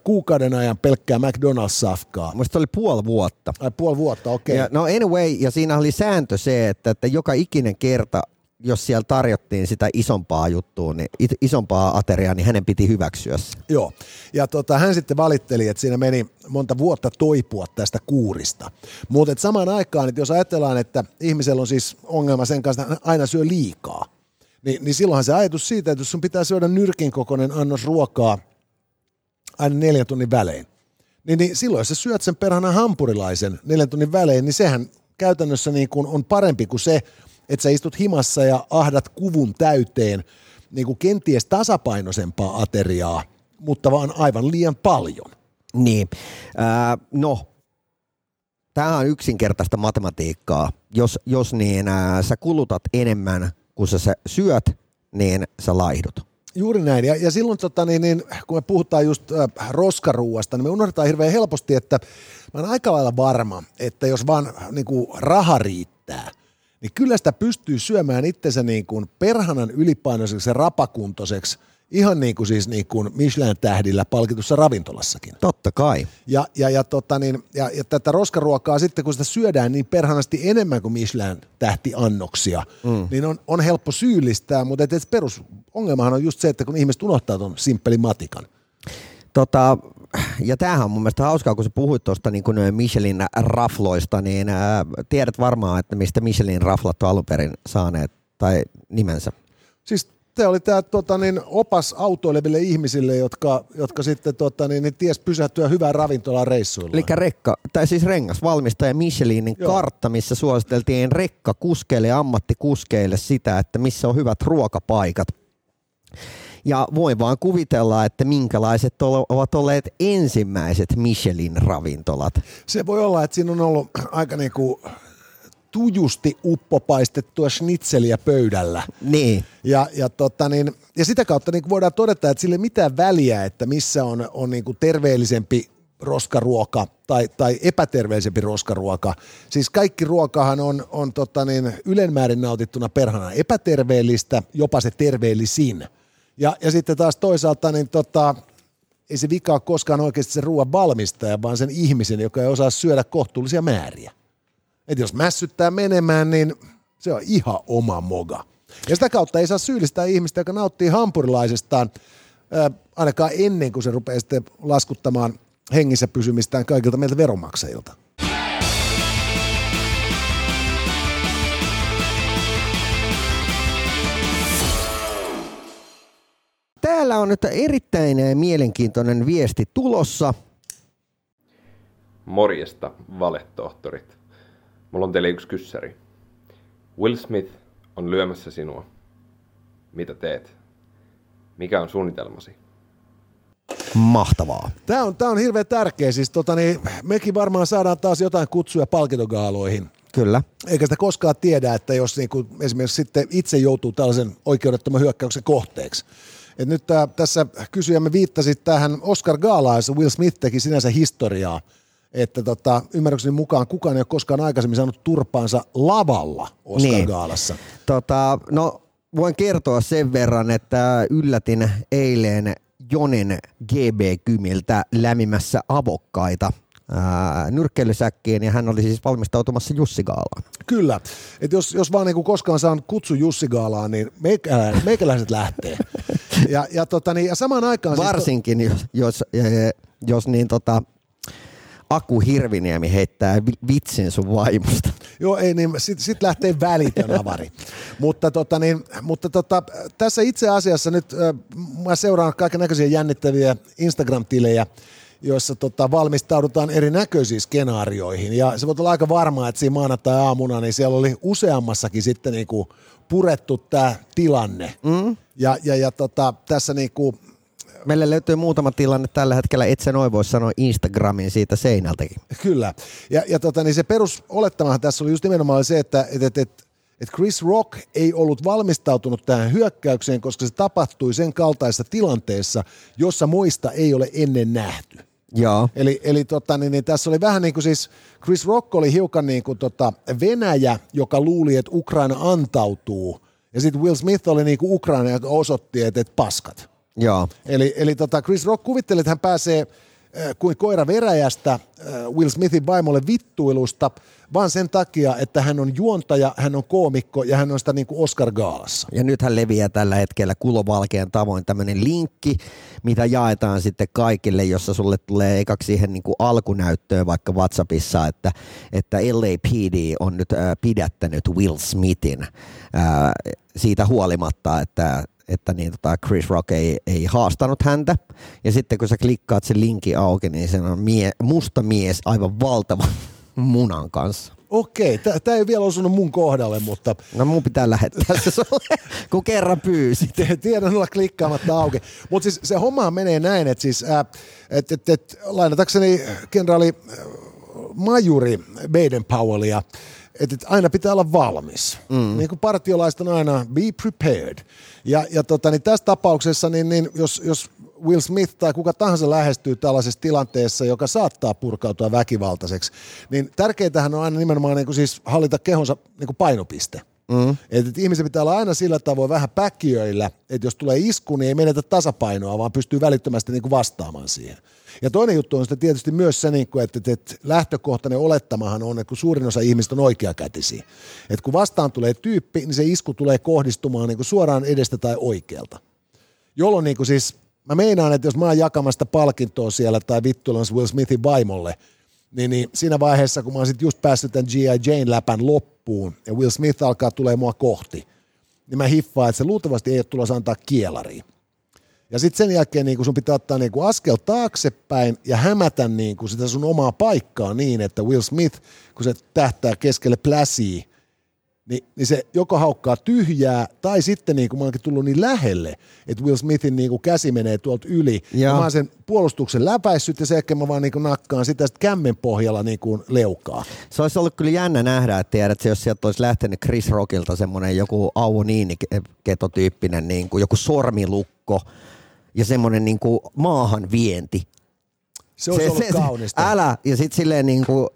kuukauden ajan pelkkää McDonald's-safkaa. Muista oli puoli vuotta. Ai puoli vuotta, okei. Okay. no anyway, ja siinä oli sääntö se, että, että joka ikinen kerta jos siellä tarjottiin sitä isompaa juttua, niin isompaa ateriaa, niin hänen piti hyväksyä se. Joo, ja tota, hän sitten valitteli, että siinä meni monta vuotta toipua tästä kuurista. Mutta samaan aikaan, että jos ajatellaan, että ihmisellä on siis ongelma sen kanssa, että aina syö liikaa, niin, niin silloinhan se ajatus siitä, että jos sun pitää syödä nyrkin kokoinen annos ruokaa aina neljän tunnin välein, niin, niin silloin jos sä syöt sen perhana hampurilaisen neljän tunnin välein, niin sehän käytännössä niin kuin on parempi kuin se, että sä istut himassa ja ahdat kuvun täyteen niin kuin kenties tasapainoisempaa ateriaa, mutta vaan aivan liian paljon. Niin, äh, no, tämä on yksinkertaista matematiikkaa. Jos, jos niin äh, sä kulutat enemmän kuin sä, sä syöt, niin sä laihdut. Juuri näin. Ja, ja silloin, tota, niin, niin, kun me puhutaan just äh, roskaruuasta, niin me unohdetaan hirveän helposti, että mä olen aika lailla varma, että jos vaan niin kuin, raha riittää – niin kyllä sitä pystyy syömään itsensä niin kuin perhanan ylipainoiseksi ja rapakuntoiseksi, ihan niin kuin siis niin kuin Michelin-tähdillä palkitussa ravintolassakin. Totta kai. Ja, ja, ja, tota niin, ja, ja tätä roskaruokaa sitten, kun sitä syödään niin perhanasti enemmän kuin Michelin-tähtiannoksia, mm. niin on, on helppo syyllistää, mutta et, et perusongelmahan on just se, että kun ihmiset unohtaa tuon simppelin matikan. Tota, ja tämähän on mun mielestä hauskaa, kun sä puhuit tuosta niin Michelin rafloista, niin ää, tiedät varmaan, että mistä Michelin raflat on alun perin saaneet tai nimensä. Siis te oli tämä tota, niin, opas autoileville ihmisille, jotka, jotka sitten tota, niin, niin ties pysähtyä hyvään ravintolaan reissuilla. Eli rekka, tai siis rengas valmistaja Michelinin Joo. kartta, missä suositeltiin rekka kuskeille ja ammattikuskeille sitä, että missä on hyvät ruokapaikat. Ja voin vaan kuvitella, että minkälaiset ovat olleet ensimmäiset Michelin-ravintolat. Se voi olla, että siinä on ollut aika niinku tujusti uppopaistettua schnitzeliä pöydällä. Niin. Ja, ja, tota niin, ja sitä kautta niin voidaan todeta, että sille ei mitään väliä, että missä on, on niin kuin terveellisempi roskaruoka tai, tai epäterveellisempi roskaruoka. Siis kaikki ruokahan on, on tota niin, ylenmäärin nautittuna perhana epäterveellistä, jopa se terveellisin – ja, ja sitten taas toisaalta, niin tota, ei se vika ole koskaan oikeasti se ruoan valmistaja, vaan sen ihmisen, joka ei osaa syödä kohtuullisia määriä. Et jos mässyttää menemään, niin se on ihan oma moga. Ja sitä kautta ei saa syyllistää ihmistä, joka nauttii hampurilaisestaan, äh, ainakaan ennen kuin se rupeaa sitten laskuttamaan hengissä pysymistään kaikilta meiltä veronmaksajilta. Täällä on nyt erittäin mielenkiintoinen viesti tulossa. Morjesta, valetohtorit. Mulla on teille yksi kyssäri. Will Smith on lyömässä sinua. Mitä teet? Mikä on suunnitelmasi? Mahtavaa. Tämä on, tämä on hirveän tärkeä. Siis, tota, niin, mekin varmaan saadaan taas jotain kutsuja palkintogaaloihin. Kyllä. Eikä sitä koskaan tiedä, että jos niin kuin, esimerkiksi sitten itse joutuu tällaisen oikeudettoman hyökkäyksen kohteeksi. Et nyt tää, tässä kysyjämme viittasi tähän Oscar Gaalaan, jossa Will Smith teki sinänsä historiaa. Että tota, ymmärrykseni mukaan kukaan ei ole koskaan aikaisemmin saanut turpaansa lavalla Oscar Niin. Gaalassa. Tota, no, voin kertoa sen verran, että yllätin eilen Jonin GB-kymiltä lämmimässä avokkaita ää, nyrkkeilysäkkiin ja hän oli siis valmistautumassa Jussi Gaalaan. Kyllä. Et jos, jos vaan niinku koskaan saan kutsu Jussi Gaalaan, niin meikälä, meikäläiset lähtee. Ja, ja, tota, niin, ja samaan aikaan... siis to- Varsinkin jos, jos, eh, jos niin tota, Aku Hirviniemi heittää vi- vitsin sun vaimosta. Joo, ei niin, sit, sit lähtee välitön avari. mutta tota, niin, mutta tota, tässä itse asiassa nyt äh, mä seuraan kaiken näköisiä jännittäviä Instagram-tilejä, joissa tota, valmistaudutaan erinäköisiin skenaarioihin. Ja se voi olla aika varmaa, että siinä maanantai-aamuna niin siellä oli useammassakin sitten niinku purettu tämä tilanne. Mm. Ja, ja, ja tota, tässä niinku, Meille löytyy muutama tilanne tällä hetkellä, et sä noin voi sanoa Instagramin siitä seinältäkin. Kyllä. Ja, ja tota, niin se perusolettamahan tässä oli just nimenomaan se, että et, et, et, et Chris Rock ei ollut valmistautunut tähän hyökkäykseen, koska se tapahtui sen kaltaisessa tilanteessa, jossa muista ei ole ennen nähty. Joo. Eli, eli tota, niin, niin tässä oli vähän niin kuin siis, Chris Rock oli hiukan niin kuin tota Venäjä, joka luuli, että Ukraina antautuu. Ja sitten Will Smith oli niin kuin Ukraina, joka osoitti, että, että paskat. Joo. Eli, eli tota Chris Rock kuvitteli, että hän pääsee kuin koira veräjästä äh, Will Smithin vaimolle vittuilusta, vaan sen takia, että hän on juontaja, hän on koomikko ja hän on sitä niin kuin Oscar Gaalassa. Ja nythän leviää tällä hetkellä kulovalkean tavoin tämmöinen linkki, mitä jaetaan sitten kaikille, jossa sulle tulee ekaksi siihen niin kuin alkunäyttöön vaikka WhatsAppissa, että, että LAPD on nyt äh, pidättänyt Will Smithin äh, siitä huolimatta, että että niin, tota Chris Rock ei, ei haastanut häntä. Ja sitten kun sä klikkaat sen linkin auki, niin se on mie, musta mies aivan valtavan munan kanssa. Okei, tämä ei vielä osunut mun kohdalle, mutta No mun pitää lähettää se sulle, kun kerran pyysit. tiedän olla klikkaamatta auki. Mutta siis se homma menee näin, että siis, äh, et, et, et, lainatakseni kenraali majuri Baden Powellia, että et aina pitää olla valmis. Mm. Niin kuin partiolaiset on aina be prepared. Ja, ja tota, niin tässä tapauksessa, niin, niin jos, jos Will Smith tai kuka tahansa lähestyy tällaisessa tilanteessa, joka saattaa purkautua väkivaltaiseksi, niin tärkeintähän on aina nimenomaan niin kuin siis hallita kehonsa niin kuin painopiste. Mm. Että et ihmisen pitää olla aina sillä tavoin vähän päkiöillä, että jos tulee isku, niin ei menetä tasapainoa, vaan pystyy välittömästi niin kuin vastaamaan siihen. Ja toinen juttu on sitten tietysti myös se, niin kuin, että, että, lähtökohtainen olettamahan on, että kun suurin osa ihmistä on oikeakätisiä. Että kun vastaan tulee tyyppi, niin se isku tulee kohdistumaan niin kuin suoraan edestä tai oikealta. Jolloin niin kuin siis, mä meinaan, että jos mä oon jakamasta palkintoa siellä tai vittuilemassa Will Smithin vaimolle, niin, niin siinä vaiheessa, kun mä oon sit just päässyt tämän G.I. Jane läpän loppuun ja Will Smith alkaa tulee mua kohti, niin mä hiffaan, että se luultavasti ei ole tulossa antaa kielariin. Ja sitten sen jälkeen niin sun pitää ottaa niin askel taaksepäin ja hämätä niin kuin sitä sun omaa paikkaa niin, että Will Smith, kun se tähtää keskelle pläsiä, niin, niin se joko haukkaa tyhjää, tai sitten niin kuin mä oonkin tullut niin lähelle, että Will Smithin niin kuin käsi menee tuolta yli. Ja mä oon sen puolustuksen läpäissyt ja sen jälkeen mä vaan niin kuin nakkaan sitä sit kämmen pohjalla niin kuin leukaa. Se olisi ollut kyllä jännä nähdä, että tiedät, että jos sieltä olisi lähtenyt Chris Rockilta semmoinen joku Auvo Niini-ketotyyppinen niin kuin joku sormilukko ja semmoinen niin kuin maahan vienti. Se olisi ollut kaunista. Älä, ja sitten silleen niin kuin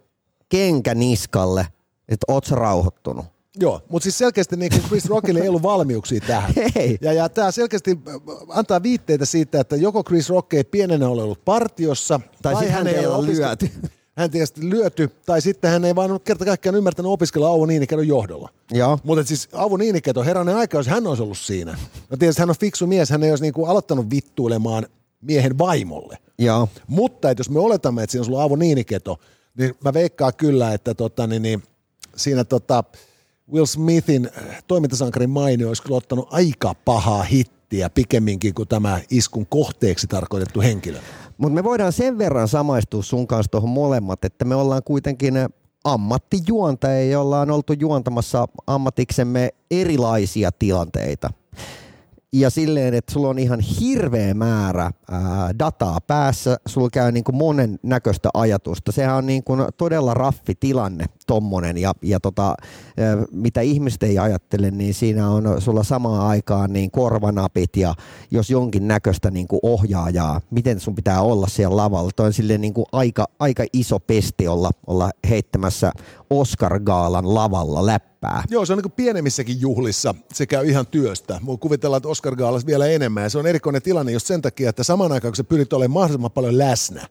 kenkä niskalle, että oot sä rauhoittunut. Joo, mutta siis selkeästi niin kuin Chris Rockille ei ollut valmiuksia tähän. Ei. Ja, ja tämä selkeästi äh, antaa viitteitä siitä, että joko Chris Rock ei pienenä ole ollut partiossa, Tai sit häntä ei ole lyöty. Hän tietysti lyöty, tai sitten hän ei vaan kerta kaikkiaan ymmärtänyt opiskella Auvo Niinikedon johdolla. Joo. Mutta siis Auvo Niiniketo, herranen aika, jos hän olisi ollut siinä. No tietysti hän on fiksu mies, hän ei olisi niinku aloittanut vittuilemaan miehen vaimolle. Joo. Mutta että jos me oletamme, että siinä on sulla Aavo Niiniketo, niin mä veikkaan kyllä, että tota, niin, niin, siinä tota, Will Smithin äh, toimintasankarin mainio olisi kyllä ottanut aika pahaa hittiä pikemminkin kuin tämä iskun kohteeksi tarkoitettu henkilö. Mutta me voidaan sen verran samaistua sun kanssa tuohon molemmat, että me ollaan kuitenkin ammattijuontajia, joilla on oltu juontamassa ammatiksemme erilaisia tilanteita. ja silleen, että sulla on ihan hirveä määrä ää, dataa päässä, sulla käy niin kuin monen näköistä ajatusta. Sehän on niin kuin todella raffi tilanne tommonen ja, ja tota, mitä ihmiset ei ajattele, niin siinä on sulla samaan aikaan niin korvanapit ja jos jonkin näköistä niin kuin ohjaajaa, miten sun pitää olla siellä lavalla. Toi on silleen niin kuin aika, aika iso pesti olla, olla heittämässä Oscar-gaalan lavalla läppää. Joo, se on niin pienemmissäkin juhlissa, se käy ihan työstä. Mua kuvitellaan, että Oscar Gaalas vielä enemmän. Ja se on erikoinen tilanne just sen takia, että samaan aikaan, kun sä pyrit olemaan mahdollisimman paljon läsnä,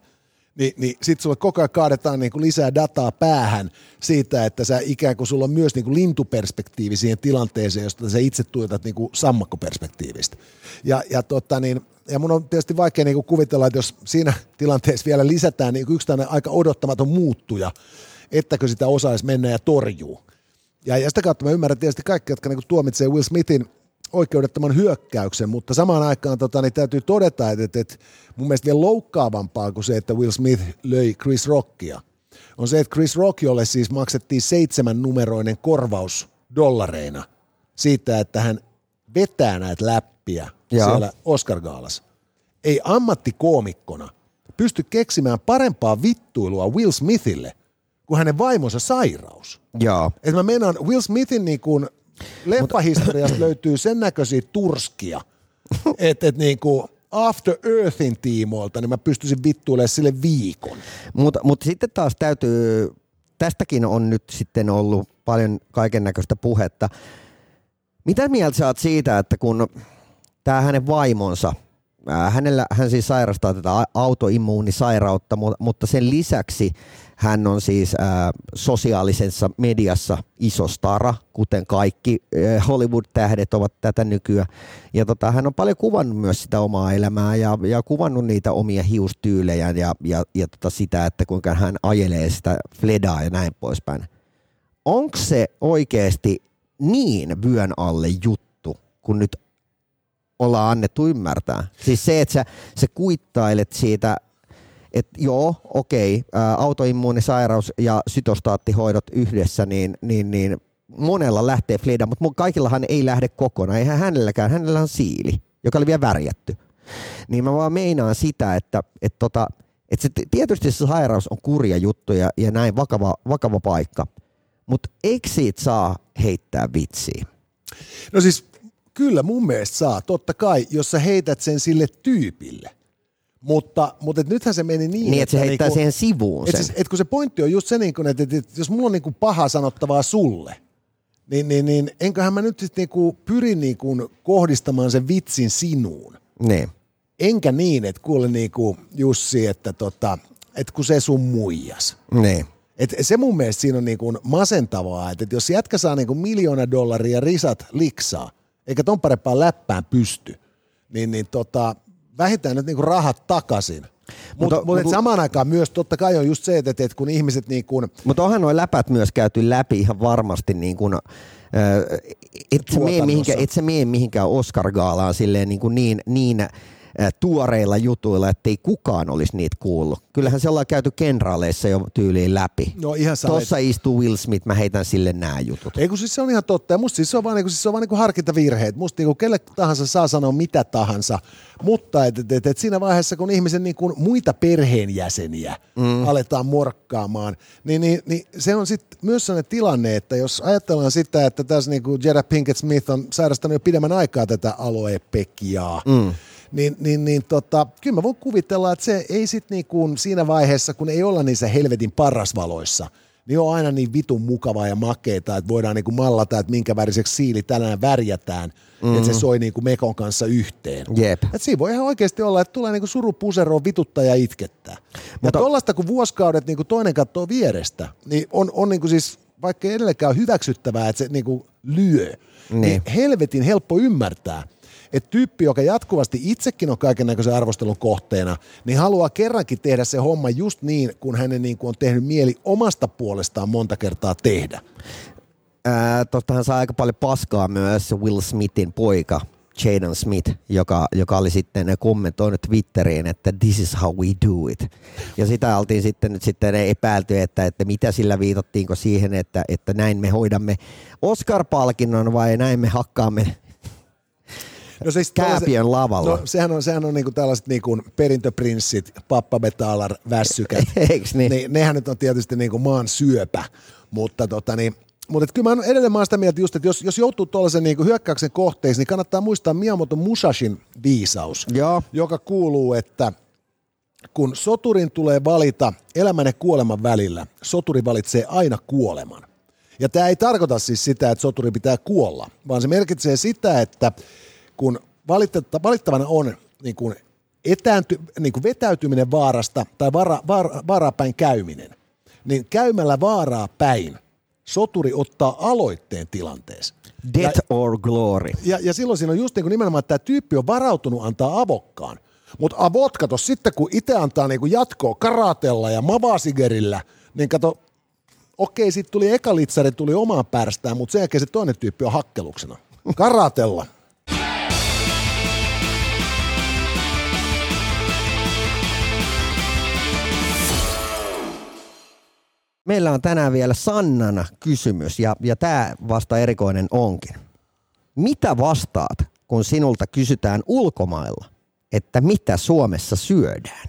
niin, niin sitten sulle koko ajan kaadetaan niin kuin lisää dataa päähän siitä, että sä ikään kuin sulla on myös niin kuin lintuperspektiivi siihen tilanteeseen, josta sä itse tuotat niin kuin sammakkoperspektiivistä. Ja, ja, tota niin, ja mun on tietysti vaikea niin kuin kuvitella, että jos siinä tilanteessa vielä lisätään niin yksi aika odottamaton muuttuja, ettäkö sitä osaisi mennä ja torjuu. Ja, ja sitä kautta mä ymmärrän tietysti kaikki, jotka niin tuomitsee Will Smithin oikeudettoman hyökkäyksen, mutta samaan aikaan tota, niin täytyy todeta, että, että, että mun mielestä vielä loukkaavampaa kuin se, että Will Smith löi Chris Rockia, on se, että Chris Rockiolle siis maksettiin seitsemän numeroinen korvaus dollareina siitä, että hän vetää näitä läppiä Jaa. siellä Oscar-gaalassa. Ei ammattikoomikkona pysty keksimään parempaa vittuilua Will Smithille kuin hänen vaimonsa sairaus. Joo. Et mä meinaan, Will Smithin niin kuin leffahistoriasta löytyy sen näköisiä turskia, että et niin kuin After Earthin tiimoilta, niin mä pystyisin vittuilemaan sille viikon. Mutta mut sitten taas täytyy, tästäkin on nyt sitten ollut paljon kaiken näköistä puhetta. Mitä mieltä sä oot siitä, että kun tämä hänen vaimonsa, hänellä, hän siis sairastaa tätä autoimmuunisairautta, mutta sen lisäksi hän on siis äh, sosiaalisessa mediassa iso stara, kuten kaikki äh, Hollywood-tähdet ovat tätä nykyään. Ja tota, hän on paljon kuvannut myös sitä omaa elämää ja, ja kuvannut niitä omia hiustyylejä ja, ja, ja tota sitä, että kuinka hän ajelee sitä fledaa ja näin poispäin. Onko se oikeasti niin vyön alle juttu, kun nyt ollaan annettu ymmärtää? Siis se, että sä, sä kuittailet siitä että joo, okei, autoimmuunisairaus ja sytostaattihoidot yhdessä, niin, niin, niin monella lähtee fleda, mutta kaikillahan ei lähde kokonaan. Eihän hänelläkään, hänellä on siili, joka oli vielä värjätty. Niin mä vaan meinaan sitä, että, että, tota, että se, tietysti se sairaus on kurja juttu ja, ja näin vakava, vakava paikka, mutta eikö siitä saa heittää vitsiä? No siis kyllä mun mielestä saa, totta kai, jos sä heität sen sille tyypille. Mutta, mutta et nythän se meni niin, niin että se heittää niinku, siihen sivuun sen. Et, siis, et kun se pointti on just se, niin kun, että, että, että jos mulla on niin paha sanottavaa sulle, niin, niin, niin enköhän mä nyt sitten niin pyri niin kohdistamaan sen vitsin sinuun. Niin. Enkä niin, että kuule niin kuin Jussi, että, tota, että kun se sun muijas. Niin. Et se mun mielestä siinä on niin kuin masentavaa, että, että jos jätkä saa niin kuin miljoona dollaria risat liksaa, eikä ton parempaan läppään pysty, niin, niin tota, vähintään nyt niinku rahat takaisin. Mutta mut, mut, samaan aikaan myös totta kai on just se, että, että kun ihmiset niin kuin... Mutta onhan nuo läpät myös käyty läpi ihan varmasti niin kuin, et sä, mene mihinkään, et sä mene mihinkään Oscar-gaalaan silleen niin, kuin niin, niin tuoreilla jutuilla, ettei kukaan olisi niitä kuullut. Kyllähän se ollaan käyty kenraaleissa jo tyyliin läpi. No ihan Tuossa istuu Will Smith, mä heitän sille nämä jutut. Ei kun siis se on ihan totta. Ja musta siis se on vaan, niinku, siis se on vaan niinku harkintavirheet. Musta niinku kelle tahansa saa sanoa mitä tahansa, mutta et, et, et, et siinä vaiheessa, kun ihmisen niinku muita perheenjäseniä mm. aletaan morkkaamaan, niin, niin, niin se on sitten myös sellainen tilanne, että jos ajatellaan sitä, että tässä niinku Jada Pinkett Smith on sairastanut jo pidemmän aikaa tätä aloepekiaa, mm niin, niin, niin tota, kyllä mä voin kuvitella, että se ei sitten niinku siinä vaiheessa, kun ei olla niissä helvetin parasvaloissa, niin on aina niin vitun mukavaa ja makeeta, että voidaan niinku mallata, että minkä väriseksi siili tänään värjätään, mm-hmm. että se mm. soi niinku mekon kanssa yhteen. Jep. Et siinä voi ihan oikeasti olla, että tulee niinku surupuseroon vituttaa ja itkettää. Mutta tuollaista kun vuosikaudet niinku toinen katsoo vierestä, niin on, on niinku siis, vaikka edelleenkään hyväksyttävää, että se niinku lyö, niin. niin helvetin helppo ymmärtää, että tyyppi, joka jatkuvasti itsekin on kaiken näköisen arvostelun kohteena, niin haluaa kerrankin tehdä se homma just niin, kun hänen niin kuin on tehnyt mieli omasta puolestaan monta kertaa tehdä. tottahan saa aika paljon paskaa myös Will Smithin poika, Jaden Smith, joka, joka oli sitten kommentoinut Twitteriin, että this is how we do it. Ja sitä oltiin sitten nyt sitten epäilty, että, että mitä sillä viitattiinko siihen, että, että näin me hoidamme Oscar-palkinnon vai näin me hakkaamme No siis Kääpiön lavalla. No sehän on, sehän on niinku tällaiset niinku perintöprinssit, pappabetalar, vässykät. Eiks niin? Ne, nehän nyt on tietysti niinku maan syöpä, mutta tota niin, mutta kyllä mä edelleen mä sitä mieltä just, että jos, jos joutuu tuollaisen niinku hyökkäyksen kohteeksi, niin kannattaa muistaa Miyamoto Musashin viisaus, Joo. joka kuuluu, että kun soturin tulee valita elämän ja kuoleman välillä, soturi valitsee aina kuoleman. Ja tämä ei tarkoita siis sitä, että soturi pitää kuolla, vaan se merkitsee sitä, että kun valittavana on niin kuin etäänty, niin kuin vetäytyminen vaarasta tai vaara, vaara, vaaraa päin käyminen, niin käymällä vaaraa päin soturi ottaa aloitteen tilanteessa. Death or glory. Ja, ja silloin siinä on just niin kuin nimenomaan, että tämä tyyppi on varautunut antaa avokkaan. Mutta avot, kato, sitten kun itse antaa niin kuin jatkoa karatella ja mavasigerillä, niin kato, okei, sitten tuli eka litsari, tuli omaan pärstään, mutta sen jälkeen se toinen tyyppi on hakkeluksena. Karatella. Meillä on tänään vielä Sannana kysymys ja, ja tämä vasta erikoinen onkin. Mitä vastaat, kun sinulta kysytään ulkomailla, että mitä Suomessa syödään?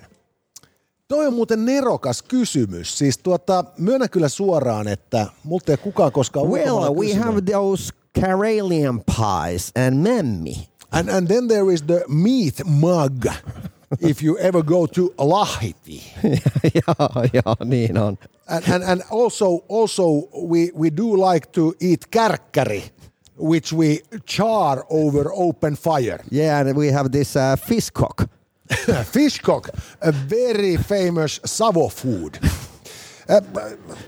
Toi on muuten nerokas kysymys. Siis tuota, myönnän kyllä suoraan, että multa ei kukaan koskaan Well, we kysynyt. have those Karelian pies and memmi. And, and then there is the meat mug, if you ever go to Lahti. joo, joo, niin on. And, and, and also, also we, we do like to eat kärkkäri, which we char over open fire. Yeah, and we have this uh, fish cock. Fishcock, a very famous Savo food. Äh,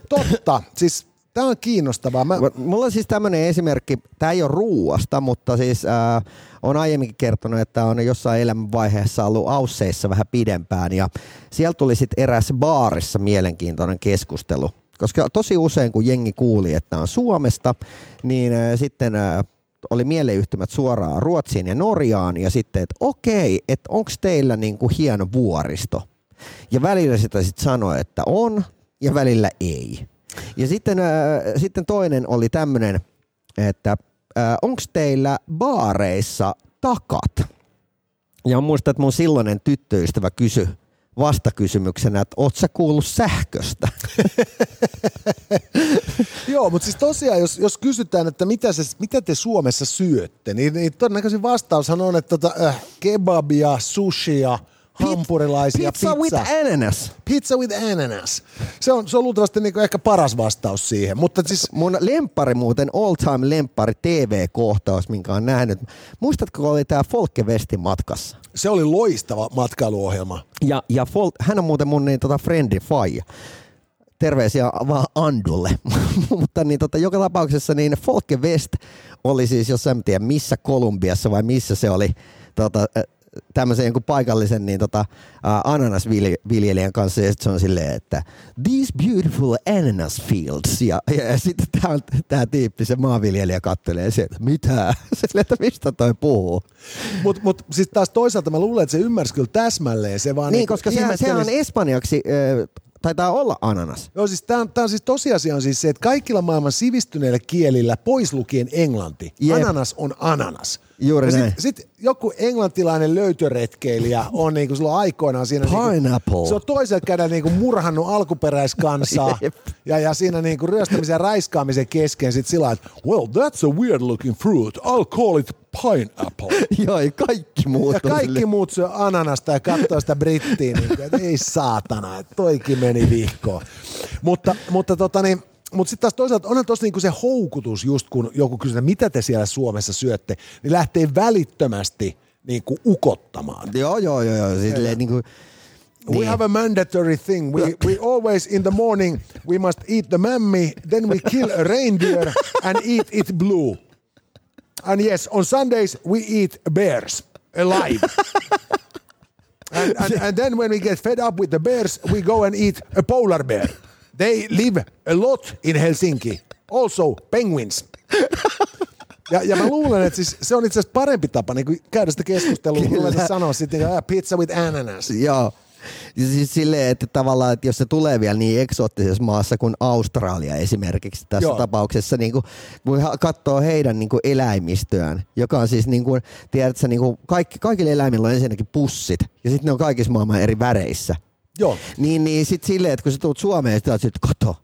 totta, siis tämä on kiinnostavaa. Mä, Mulla on siis tämmöinen esimerkki, tämä ei ole ruuasta, mutta siis äh, on aiemminkin kertonut, että on jossain elämänvaiheessa ollut Ausseissa vähän pidempään ja siellä tuli sitten eräs baarissa mielenkiintoinen keskustelu. Koska tosi usein kun jengi kuuli, että on Suomesta, niin äh, sitten äh, oli mieleyhtymät suoraan Ruotsiin ja Norjaan ja sitten, että okei, että onko teillä niinku hieno vuoristo? Ja välillä sitä sitten sanoi, että on ja välillä ei. Ja sitten, äh, sitten toinen oli tämmöinen, että äh, onko teillä baareissa takat? Ja muistan, että mun silloinen tyttöystävä kysyi vastakysymyksenä, että oot sä kuullut sähköstä? Joo, mutta siis tosiaan, jos, jos kysytään, että mitä, se, mitä te Suomessa syötte, niin, niin todennäköisin vastaushan on, että tota, äh, kebabia, sushia, hampurilaisia, pizza, with ananas. Pizza with ananas. Se on, se on luultavasti niinku ehkä paras vastaus siihen, mutta siis Mun lemppari muuten, all time lemppari TV-kohtaus, minkä on nähnyt. Muistatko, kun oli tämä Folke Westin matkassa? se oli loistava matkailuohjelma. Ja, ja Fol- hän on muuten mun niin, tota, friendi faija. Terveisiä vaan Andulle. Mutta niin, tota, joka tapauksessa niin Folke West oli siis jossain, en tiedä missä Kolumbiassa vai missä se oli tota, tämmöisen jonkun paikallisen niin, tota, äh, ananasviljelijän kanssa ja se on silleen, että these beautiful ananas fields ja, ja, ja sitten tämä tää tyyppi, se maanviljelijä kattelee sieltä, mitä? Se silleen, että mistä toi puhuu? Mutta mut, siis taas toisaalta mä luulen, että se ymmärsi kyllä täsmälleen. Se vaan Niin, niinku koska sehän, sehän on espanjaksi, äh, taitaa olla ananas. Joo, siis tämä on, tää on siis tosiasia on siis se, että kaikilla maailman sivistyneillä kielillä, pois lukien englanti, Jep. ananas on ananas. Juuri ja näin. Sitten sit joku englantilainen löytöretkeilijä on niinku silloin aikoinaan siinä... Pineapple. Niinku, se on toisella kädellä niinku murhannut alkuperäiskansaa ja, ja siinä niinku ryöstämisen ja raiskaamisen kesken sit sillä että well, that's a weird looking fruit. I'll call it pineapple. Joo, ja kaikki muut Ja kaikki silleen- muut syö ananasta ja katsoo sitä brittiä, niin että ei saatana, toikin meni vihkoon. Mutta, mutta tota niin, mutta sitten taas toisaalta onhan tuossa niinku se houkutus, just kun joku kysyy, mitä te siellä Suomessa syötte, niin lähtee välittömästi niinku ukottamaan. Joo, joo, joo, joo. Silleen, niin kuin, We have a mandatory thing. We, we always in the morning we must eat the mammy, then we kill a reindeer and eat it blue. And yes, on Sundays we eat bears alive. and, and, and then when we get fed up with the bears, we go and eat a polar bear. They live a lot in Helsinki. Also penguins. Ja, ja mä luulen, että siis se on itse asiassa parempi tapa niin käydä sitä keskustelua, kun sanoa sitten, että pizza with ananas. Joo. Siis silleen, että tavallaan, että jos se tulee vielä niin eksoottisessa maassa kuin Australia esimerkiksi tässä Joo. Tapauksessa, niin kuin, ha- katsoo heidän niin kuin eläimistöään, joka on siis, niin kuin, tiedätkö, niin kuin kaikki, kaikilla eläimillä on ensinnäkin pussit, ja sitten ne on kaikissa maailman eri väreissä. Joo. Niin, niin sitten silleen, että kun sä tulet Suomeen, sitten että kato,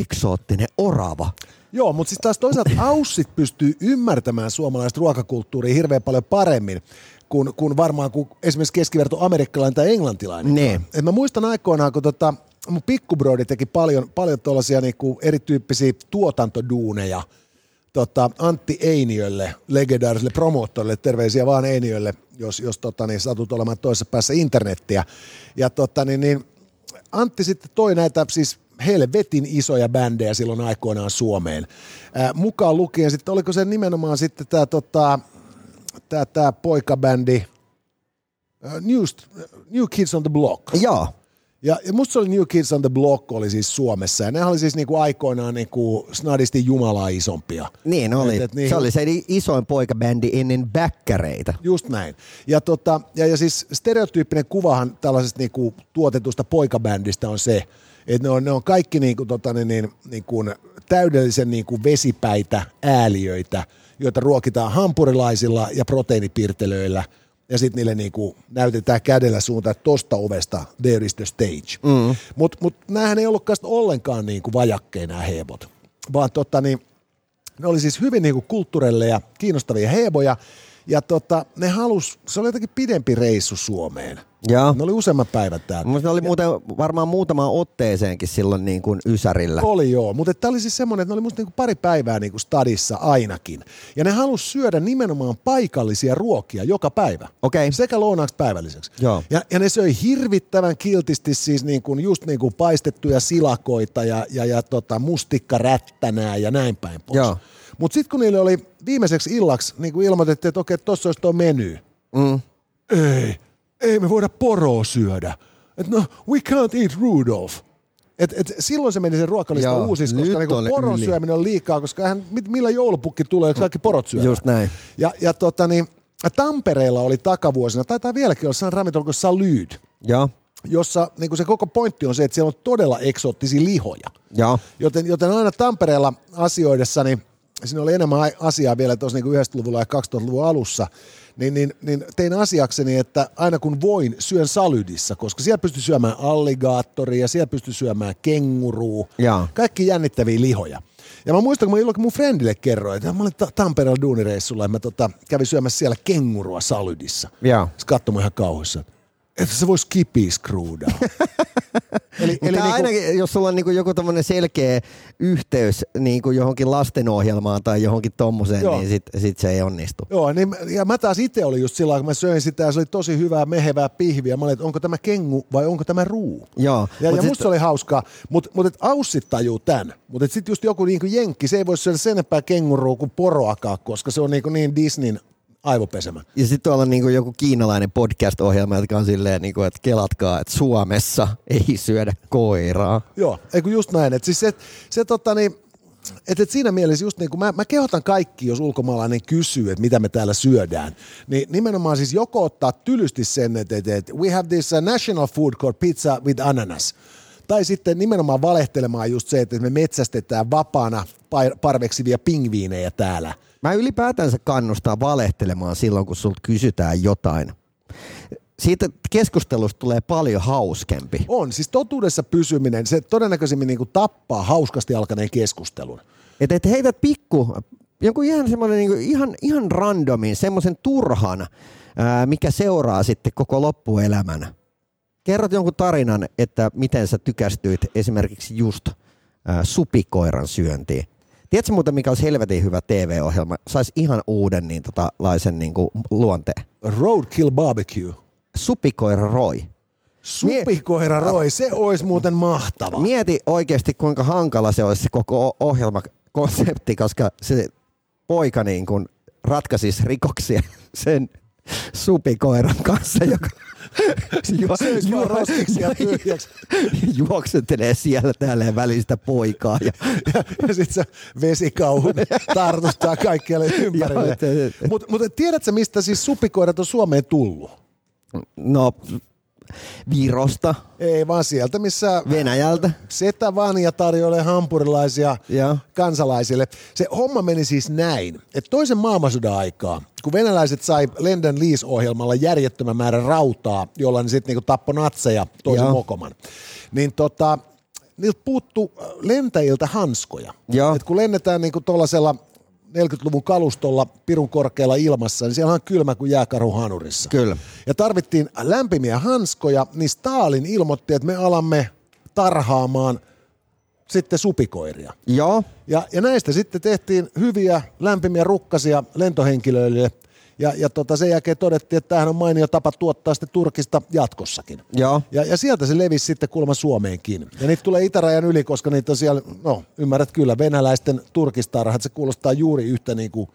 eksoottinen orava. Joo, mutta siis taas toisaalta aussit pystyy ymmärtämään suomalaista ruokakulttuuria hirveän paljon paremmin kuin, kuin varmaan kuin esimerkiksi keskiverto amerikkalainen tai englantilainen. Niin. Et mä muistan aikoinaan, kun tota, mun pikkubrodi teki paljon, paljon tuollaisia niinku erityyppisiä tuotantoduuneja tota, Antti Einiölle, legendaariselle promoottorille, terveisiä vaan Einiölle, jos, jos tota, niin, satut olemaan toisessa päässä internettiä. Ja tota, niin, niin, Antti sitten toi näitä siis helvetin isoja bändejä silloin aikoinaan Suomeen. Ää, mukaan lukien sitten, oliko se nimenomaan sitten tämä tota, tää, tää poikabändi New, New Kids on the Block. Joo. Ja, ja musta se oli New Kids on the Block oli siis Suomessa. Ja ne oli siis niinku aikoinaan niinku snadisti jumalaa isompia. Niin oli. Et- et niin- Se oli se isoin poikabändi ennen bäkkäreitä. Just näin. Ja, tota, ja, ja siis stereotyyppinen kuvahan tällaisesta niinku tuotetusta poikabändistä on se, että ne on, ne on kaikki niinku, tota, niin, niin, niinku, täydellisen niinku vesipäitä ääliöitä, joita ruokitaan hampurilaisilla ja proteiinipirtelöillä. Ja sitten niille niinku näytetään kädellä suuntaan, että tosta ovesta, there is the stage. Mm. Mutta mut näähän ei ollutkaan ollenkaan niinku vajakkeja nämä hebot. Vaan tota, niin, ne oli siis hyvin niinku kulttuurelle ja kiinnostavia heboja. Ja tota, ne halus, se oli jotenkin pidempi reissu Suomeen. Joo. Ne oli useamman päivän täällä. Mutta ne oli muuten varmaan muutamaan otteeseenkin silloin niin kuin Ysärillä. Oli joo, mutta tämä oli siis semmoinen, että ne oli musta niinku pari päivää niinku stadissa ainakin. Ja ne halus syödä nimenomaan paikallisia ruokia joka päivä. Okei. Sekä lounaaksi päivälliseksi. Joo. Ja, ja ne söi hirvittävän kiltisti siis niinku, just niinku paistettuja silakoita ja, ja, ja tota, mustikkarättänää ja näin päin pois. Joo. Mutta sitten kun niille oli viimeiseksi illaksi niin kuin ilmoitettiin, että okei, tuossa olisi tuo meny. Mm. Ei, ei me voida poroa syödä. Et no, we can't eat Rudolph. Et, et silloin se meni sen ruokalista Joo, uusiksi, koska niinku on poron yli. syöminen on liikaa, koska eihän, mit, millä joulupukki tulee, jos kaikki porot syövät. Just näin. Ja, ja tota, niin, Tampereella oli takavuosina, taitaa vieläkin olla sellainen ravintola kuin Salyd, Joo. jossa niin kuin se koko pointti on se, että siellä on todella eksoottisia lihoja. Joo. Joten, joten aina Tampereella asioidessa, niin siinä oli enemmän asiaa vielä tuossa niin 90-luvulla ja 2000-luvun alussa, niin, niin, niin tein asiakseni, että aina kun voin, syön salydissa, koska siellä pystyy syömään alligaattoria, siellä pystyy syömään kenguruu, Joo. kaikki jännittäviä lihoja. Ja mä muistan, kun mä illoin mun friendille kerroin, että mä olin Ta- Tampereella duunireissulla ja mä tota, kävin syömässä siellä kengurua salydissa. Joo. Se katsoi ihan kauhuissaan, että se voisi kipiskruudaa. eli, Eli niinku- ainakin, jos sulla on niinku joku tämmöinen selkeä yhteys niinku johonkin lastenohjelmaan tai johonkin tommoseen, Joo. niin sit, sit se ei onnistu. Joo, niin, ja mä taas itse olin just sillä kun mä söin sitä ja se oli tosi hyvää mehevää pihviä. Mä olin, että onko tämä kengu vai onko tämä ruu? Joo. Ja, Mut ja sit- musta se oli hauskaa, mutta mut, et aussit tajuu tämän. Mutta sitten just joku niinku jenkki, se ei voi syödä sen enempää kengurua kuin poroakaan, koska se on niinku niin Disneyn aivopesemä. Ja sitten tuolla on niinku joku kiinalainen podcast-ohjelma, jotka on silleen, niinku, että kelatkaa, että Suomessa ei syödä koiraa. Joo, eikö just näin. Että siis se, se tota niin, et, et siinä mielessä just niin kuin mä, mä kehotan kaikki, jos ulkomaalainen kysyy, että mitä me täällä syödään, niin nimenomaan siis joko ottaa tylysti sen, että, että, että we have this uh, national food called pizza with ananas, tai sitten nimenomaan valehtelemaan just se, että me metsästetään vapaana par- parveksivia pingviinejä täällä. Mä ylipäätänsä kannustaa valehtelemaan silloin, kun sulta kysytään jotain. Siitä keskustelusta tulee paljon hauskempi. On, siis totuudessa pysyminen, se todennäköisemmin niin kuin tappaa hauskasti alkaneen keskustelun. Että et heität pikku, jonkun ihan semmoinen niinku ihan, ihan randomin, semmoisen turhan, ää, mikä seuraa sitten koko loppuelämän. Kerrot jonkun tarinan, että miten sä tykästyit esimerkiksi just ää, supikoiran syöntiin. Tiedätkö muuten, mikä olisi helvetin hyvä TV-ohjelma? Saisi ihan uuden niin, tota, laisen niin kuin, luonteen. Roadkill barbecue. Supikoira Roy. Supikoira Roy, se olisi muuten mahtava. Mieti oikeasti, kuinka hankala se olisi se koko ohjelmakonsepti, koska se poika niin kuin ratkaisisi rikoksia sen supikoiran kanssa, joka juo, roskiksia tyhjäksi. juoksentelee siellä täällä välistä poikaa. Ja, ja, ja sitten se vesikauhu tartuttaa kaikkialle ympärille. Mutta mut tiedätkö, mistä siis supikoirat on Suomeen tullut? no, Virosta, Ei vaan sieltä, missä Venäjältä. Setä Vanja tarjoilee hampurilaisia Joo. kansalaisille. Se homma meni siis näin, että toisen maailmansodan aikaa, kun venäläiset sai Lenden Lease-ohjelmalla järjettömän määrän rautaa, jolla ne sitten niinku tappoi natseja toisen Joo. mokoman, niin tota, niiltä puuttu lentäjiltä hanskoja. Et kun lennetään niinku tuollaisella 40-luvun kalustolla pirun korkealla ilmassa, niin siellä on kylmä kuin jääkaru hanurissa. Kyllä. Ja tarvittiin lämpimiä hanskoja, niin Stalin ilmoitti, että me alamme tarhaamaan sitten supikoiria. Joo, Ja, ja näistä sitten tehtiin hyviä lämpimiä rukkasia lentohenkilöille. Ja, ja tota, sen jälkeen todettiin, että tämähän on mainio tapa tuottaa sitten Turkista jatkossakin. joo. Ja, ja sieltä se levisi sitten kulma Suomeenkin. Ja niitä tulee itärajan yli, koska niitä on siellä, no ymmärrät kyllä, venäläisten turkistarhat, se kuulostaa juuri yhtä niin kuin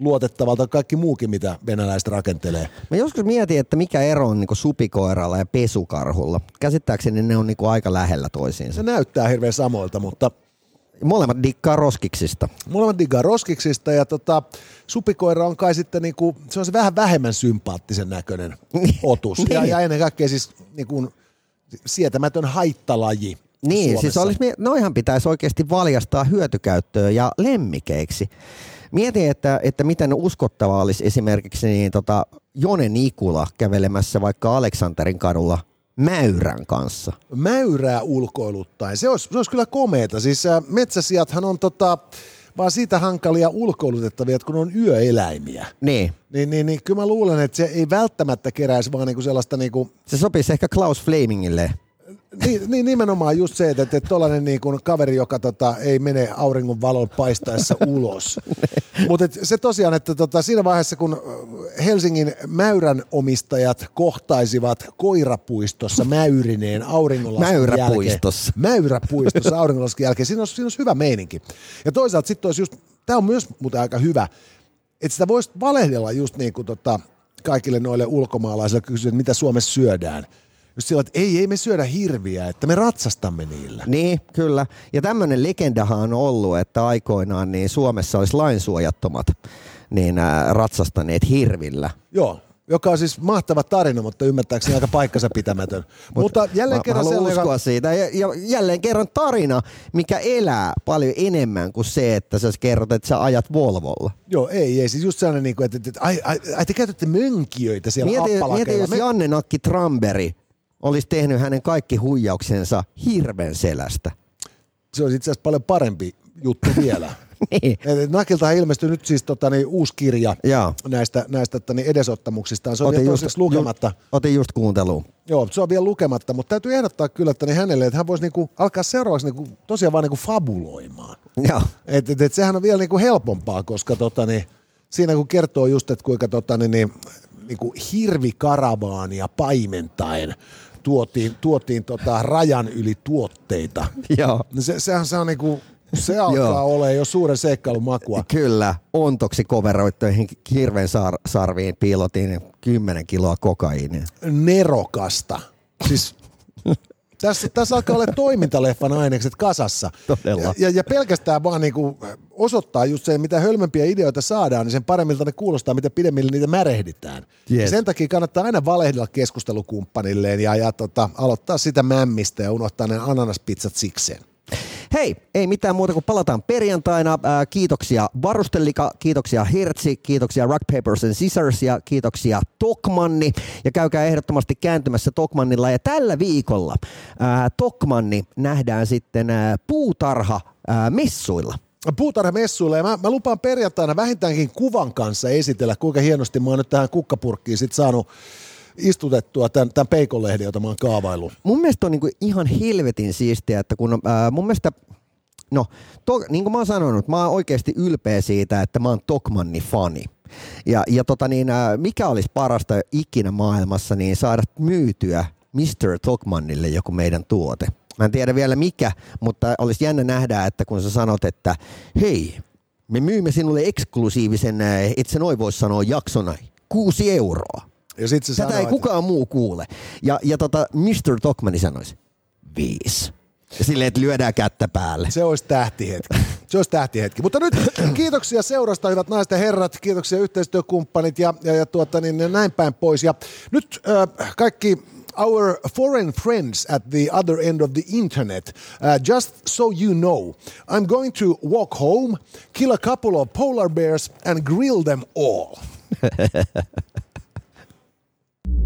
luotettavalta kaikki muukin, mitä venäläiset rakentelee. Mä joskus mietin, että mikä ero on niinku supikoiralla ja pesukarhulla. Käsittääkseni ne on niinku aika lähellä toisiinsa. Se näyttää hirveän samoilta, mutta Molemmat dikkaa roskiksista. molemmat diggaa roskiksista ja tota, supikoira on kai sitten niinku, se on se vähän vähemmän sympaattisen näköinen otus. ja, Niin. ja ennen kaikkea siis niinku, sietämätön haittalaji Niin, Suomessa. siis olisi, noihan pitäisi oikeasti valjastaa hyötykäyttöön ja lemmikeiksi. Mietin, että, että miten uskottava olisi esimerkiksi niin, tota, Jone Nikula kävelemässä vaikka Aleksanterin kadulla mäyrän kanssa. mäyrää ulkoiluttaen. Se olisi, se olisi kyllä komeeta. Siis äh, metsäsiathan on tota, vaan siitä hankalia ulkoilutettavia, että kun on yöeläimiä. Niin. Niin, niin, niin kyllä mä luulen, että se ei välttämättä keräisi vaan niinku sellaista niinku, Se sopisi ehkä Klaus Flamingille. Niin, niin nimenomaan just se, että, että tollainen niin kuin kaveri, joka tota, ei mene auringon valon paistaessa ulos. Mutta se tosiaan, että tota, siinä vaiheessa, kun äh, Helsingin mäyrän omistajat kohtaisivat koirapuistossa mäyrineen auringonlaskun Mäyräpuistossa. Jälkeen, mäyräpuistossa auringonlaskun jälkeen, siinä olisi, siinä olisi hyvä meininki. Ja toisaalta sitten olisi just, tämä on myös muuten aika hyvä, että sitä voisi valehdella just niin kuin tota, kaikille noille ulkomaalaisille kysyä, että mitä Suomessa syödään. Just sillä, että ei, ei me syödä hirviä, että me ratsastamme niillä. Niin, kyllä. Ja tämmöinen legendahan on ollut, että aikoinaan niin Suomessa olisi lainsuojattomat niin, ää, ratsastaneet hirvillä. Joo, joka on siis mahtava tarina, mutta ymmärtääkseni aika paikkansa pitämätön. mutta jälleen mä, kerran mä sellainen, uskoa siitä. Ja, ja jälleen kerran tarina, mikä elää paljon enemmän kuin se, että sä kerrot, että sä ajat Volvolla. joo, ei, ei, siis just sellainen, niin että, että, että ai, ai, ai, te käytätte mönkijöitä siellä Mieti, mieti jos Janne Nakki Tramberi olisi tehnyt hänen kaikki huijauksensa hirven selästä. Se olisi itse asiassa paljon parempi juttu vielä. niin. Nakiltahan ilmestyi nyt siis tota, niin, uusi kirja Joo. näistä, näistä tota, niin edesottamuksistaan. Se on Otin vielä just, lukematta. Ju, otin just kuunteluun. Joo, se on vielä lukematta, mutta täytyy ehdottaa kyllä että niin hänelle, että hän voisi niinku alkaa seuraavaksi niinku, tosiaan vaan niinku fabuloimaan. Joo. Et, et, et sehän on vielä niinku helpompaa, koska tota, niin, siinä kun kertoo just, että kuinka tota, niin, niin, niinku hirvikaravaania paimentaen tuotiin, tuotiin tota, rajan yli tuotteita. Joo. No Se, sehän se on niinku, se alkaa olemaan jo suuren seikkailun makua. Kyllä, ontoksi koveroittuihin hirven sar- sarviin piilotin 10 kiloa kokaiinia. nerokasta. Siis tässä, tässä alkaa olla toimintaleffan ainekset kasassa. Todella. Ja, ja, pelkästään vaan niinku osoittaa just se, mitä hölmempiä ideoita saadaan, niin sen paremmilta ne kuulostaa, mitä pidemmille niitä märehditään. Yes. Ja sen takia kannattaa aina valehdella keskustelukumppanilleen ja, ja tota, aloittaa sitä mämmistä ja unohtaa ne ananaspizzat sikseen. Hei, ei mitään muuta kuin palataan perjantaina. Ää, kiitoksia Varustelika, kiitoksia Hertzi, kiitoksia Rock Papers and Scissors ja kiitoksia Tokmanni. Ja käykää ehdottomasti kääntymässä Tokmannilla. Ja tällä viikolla ää, Tokmanni nähdään sitten ää, puutarha ää, messuilla. Puutarhamessuilla ja mä, mä lupaan perjantaina vähintäänkin kuvan kanssa esitellä, kuinka hienosti mä oon nyt tähän kukkapurkkiin sit saanut istutettua tämän, tämän peikonlehden, jota mä oon kaavaillut. mun mielestä on niinku ihan helvetin siistiä, että kun ää, mun mielestä, no to, niin kuin mä oon sanonut, mä oon oikeasti ylpeä siitä, että mä oon Tokmanni fani. Ja, ja tota niin, mikä olisi parasta ikinä maailmassa, niin saada myytyä Mr. Tokmannille joku meidän tuote. Mä en tiedä vielä mikä, mutta olisi jännä nähdä, että kun sä sanot, että hei, me myymme sinulle eksklusiivisen, et sä noin voi sanoa jaksona, kuusi euroa. Ja sit se Tätä sanoo, ei että... kukaan muu kuule. Ja, ja tota, Mr. Tokmani sanoisi, viis. Ja silleen, että lyödään kättä päälle. Se olisi tähtihetki. Se olisi tähtihetki. Mutta nyt kiitoksia seurasta, hyvät naiset ja herrat. Kiitoksia yhteistyökumppanit ja, ja, ja tuota, niin, näin päin pois. Ja nyt äh, kaikki our foreign friends at the other end of the internet. Uh, just so you know, I'm going to walk home, kill a couple of polar bears, and grill them all.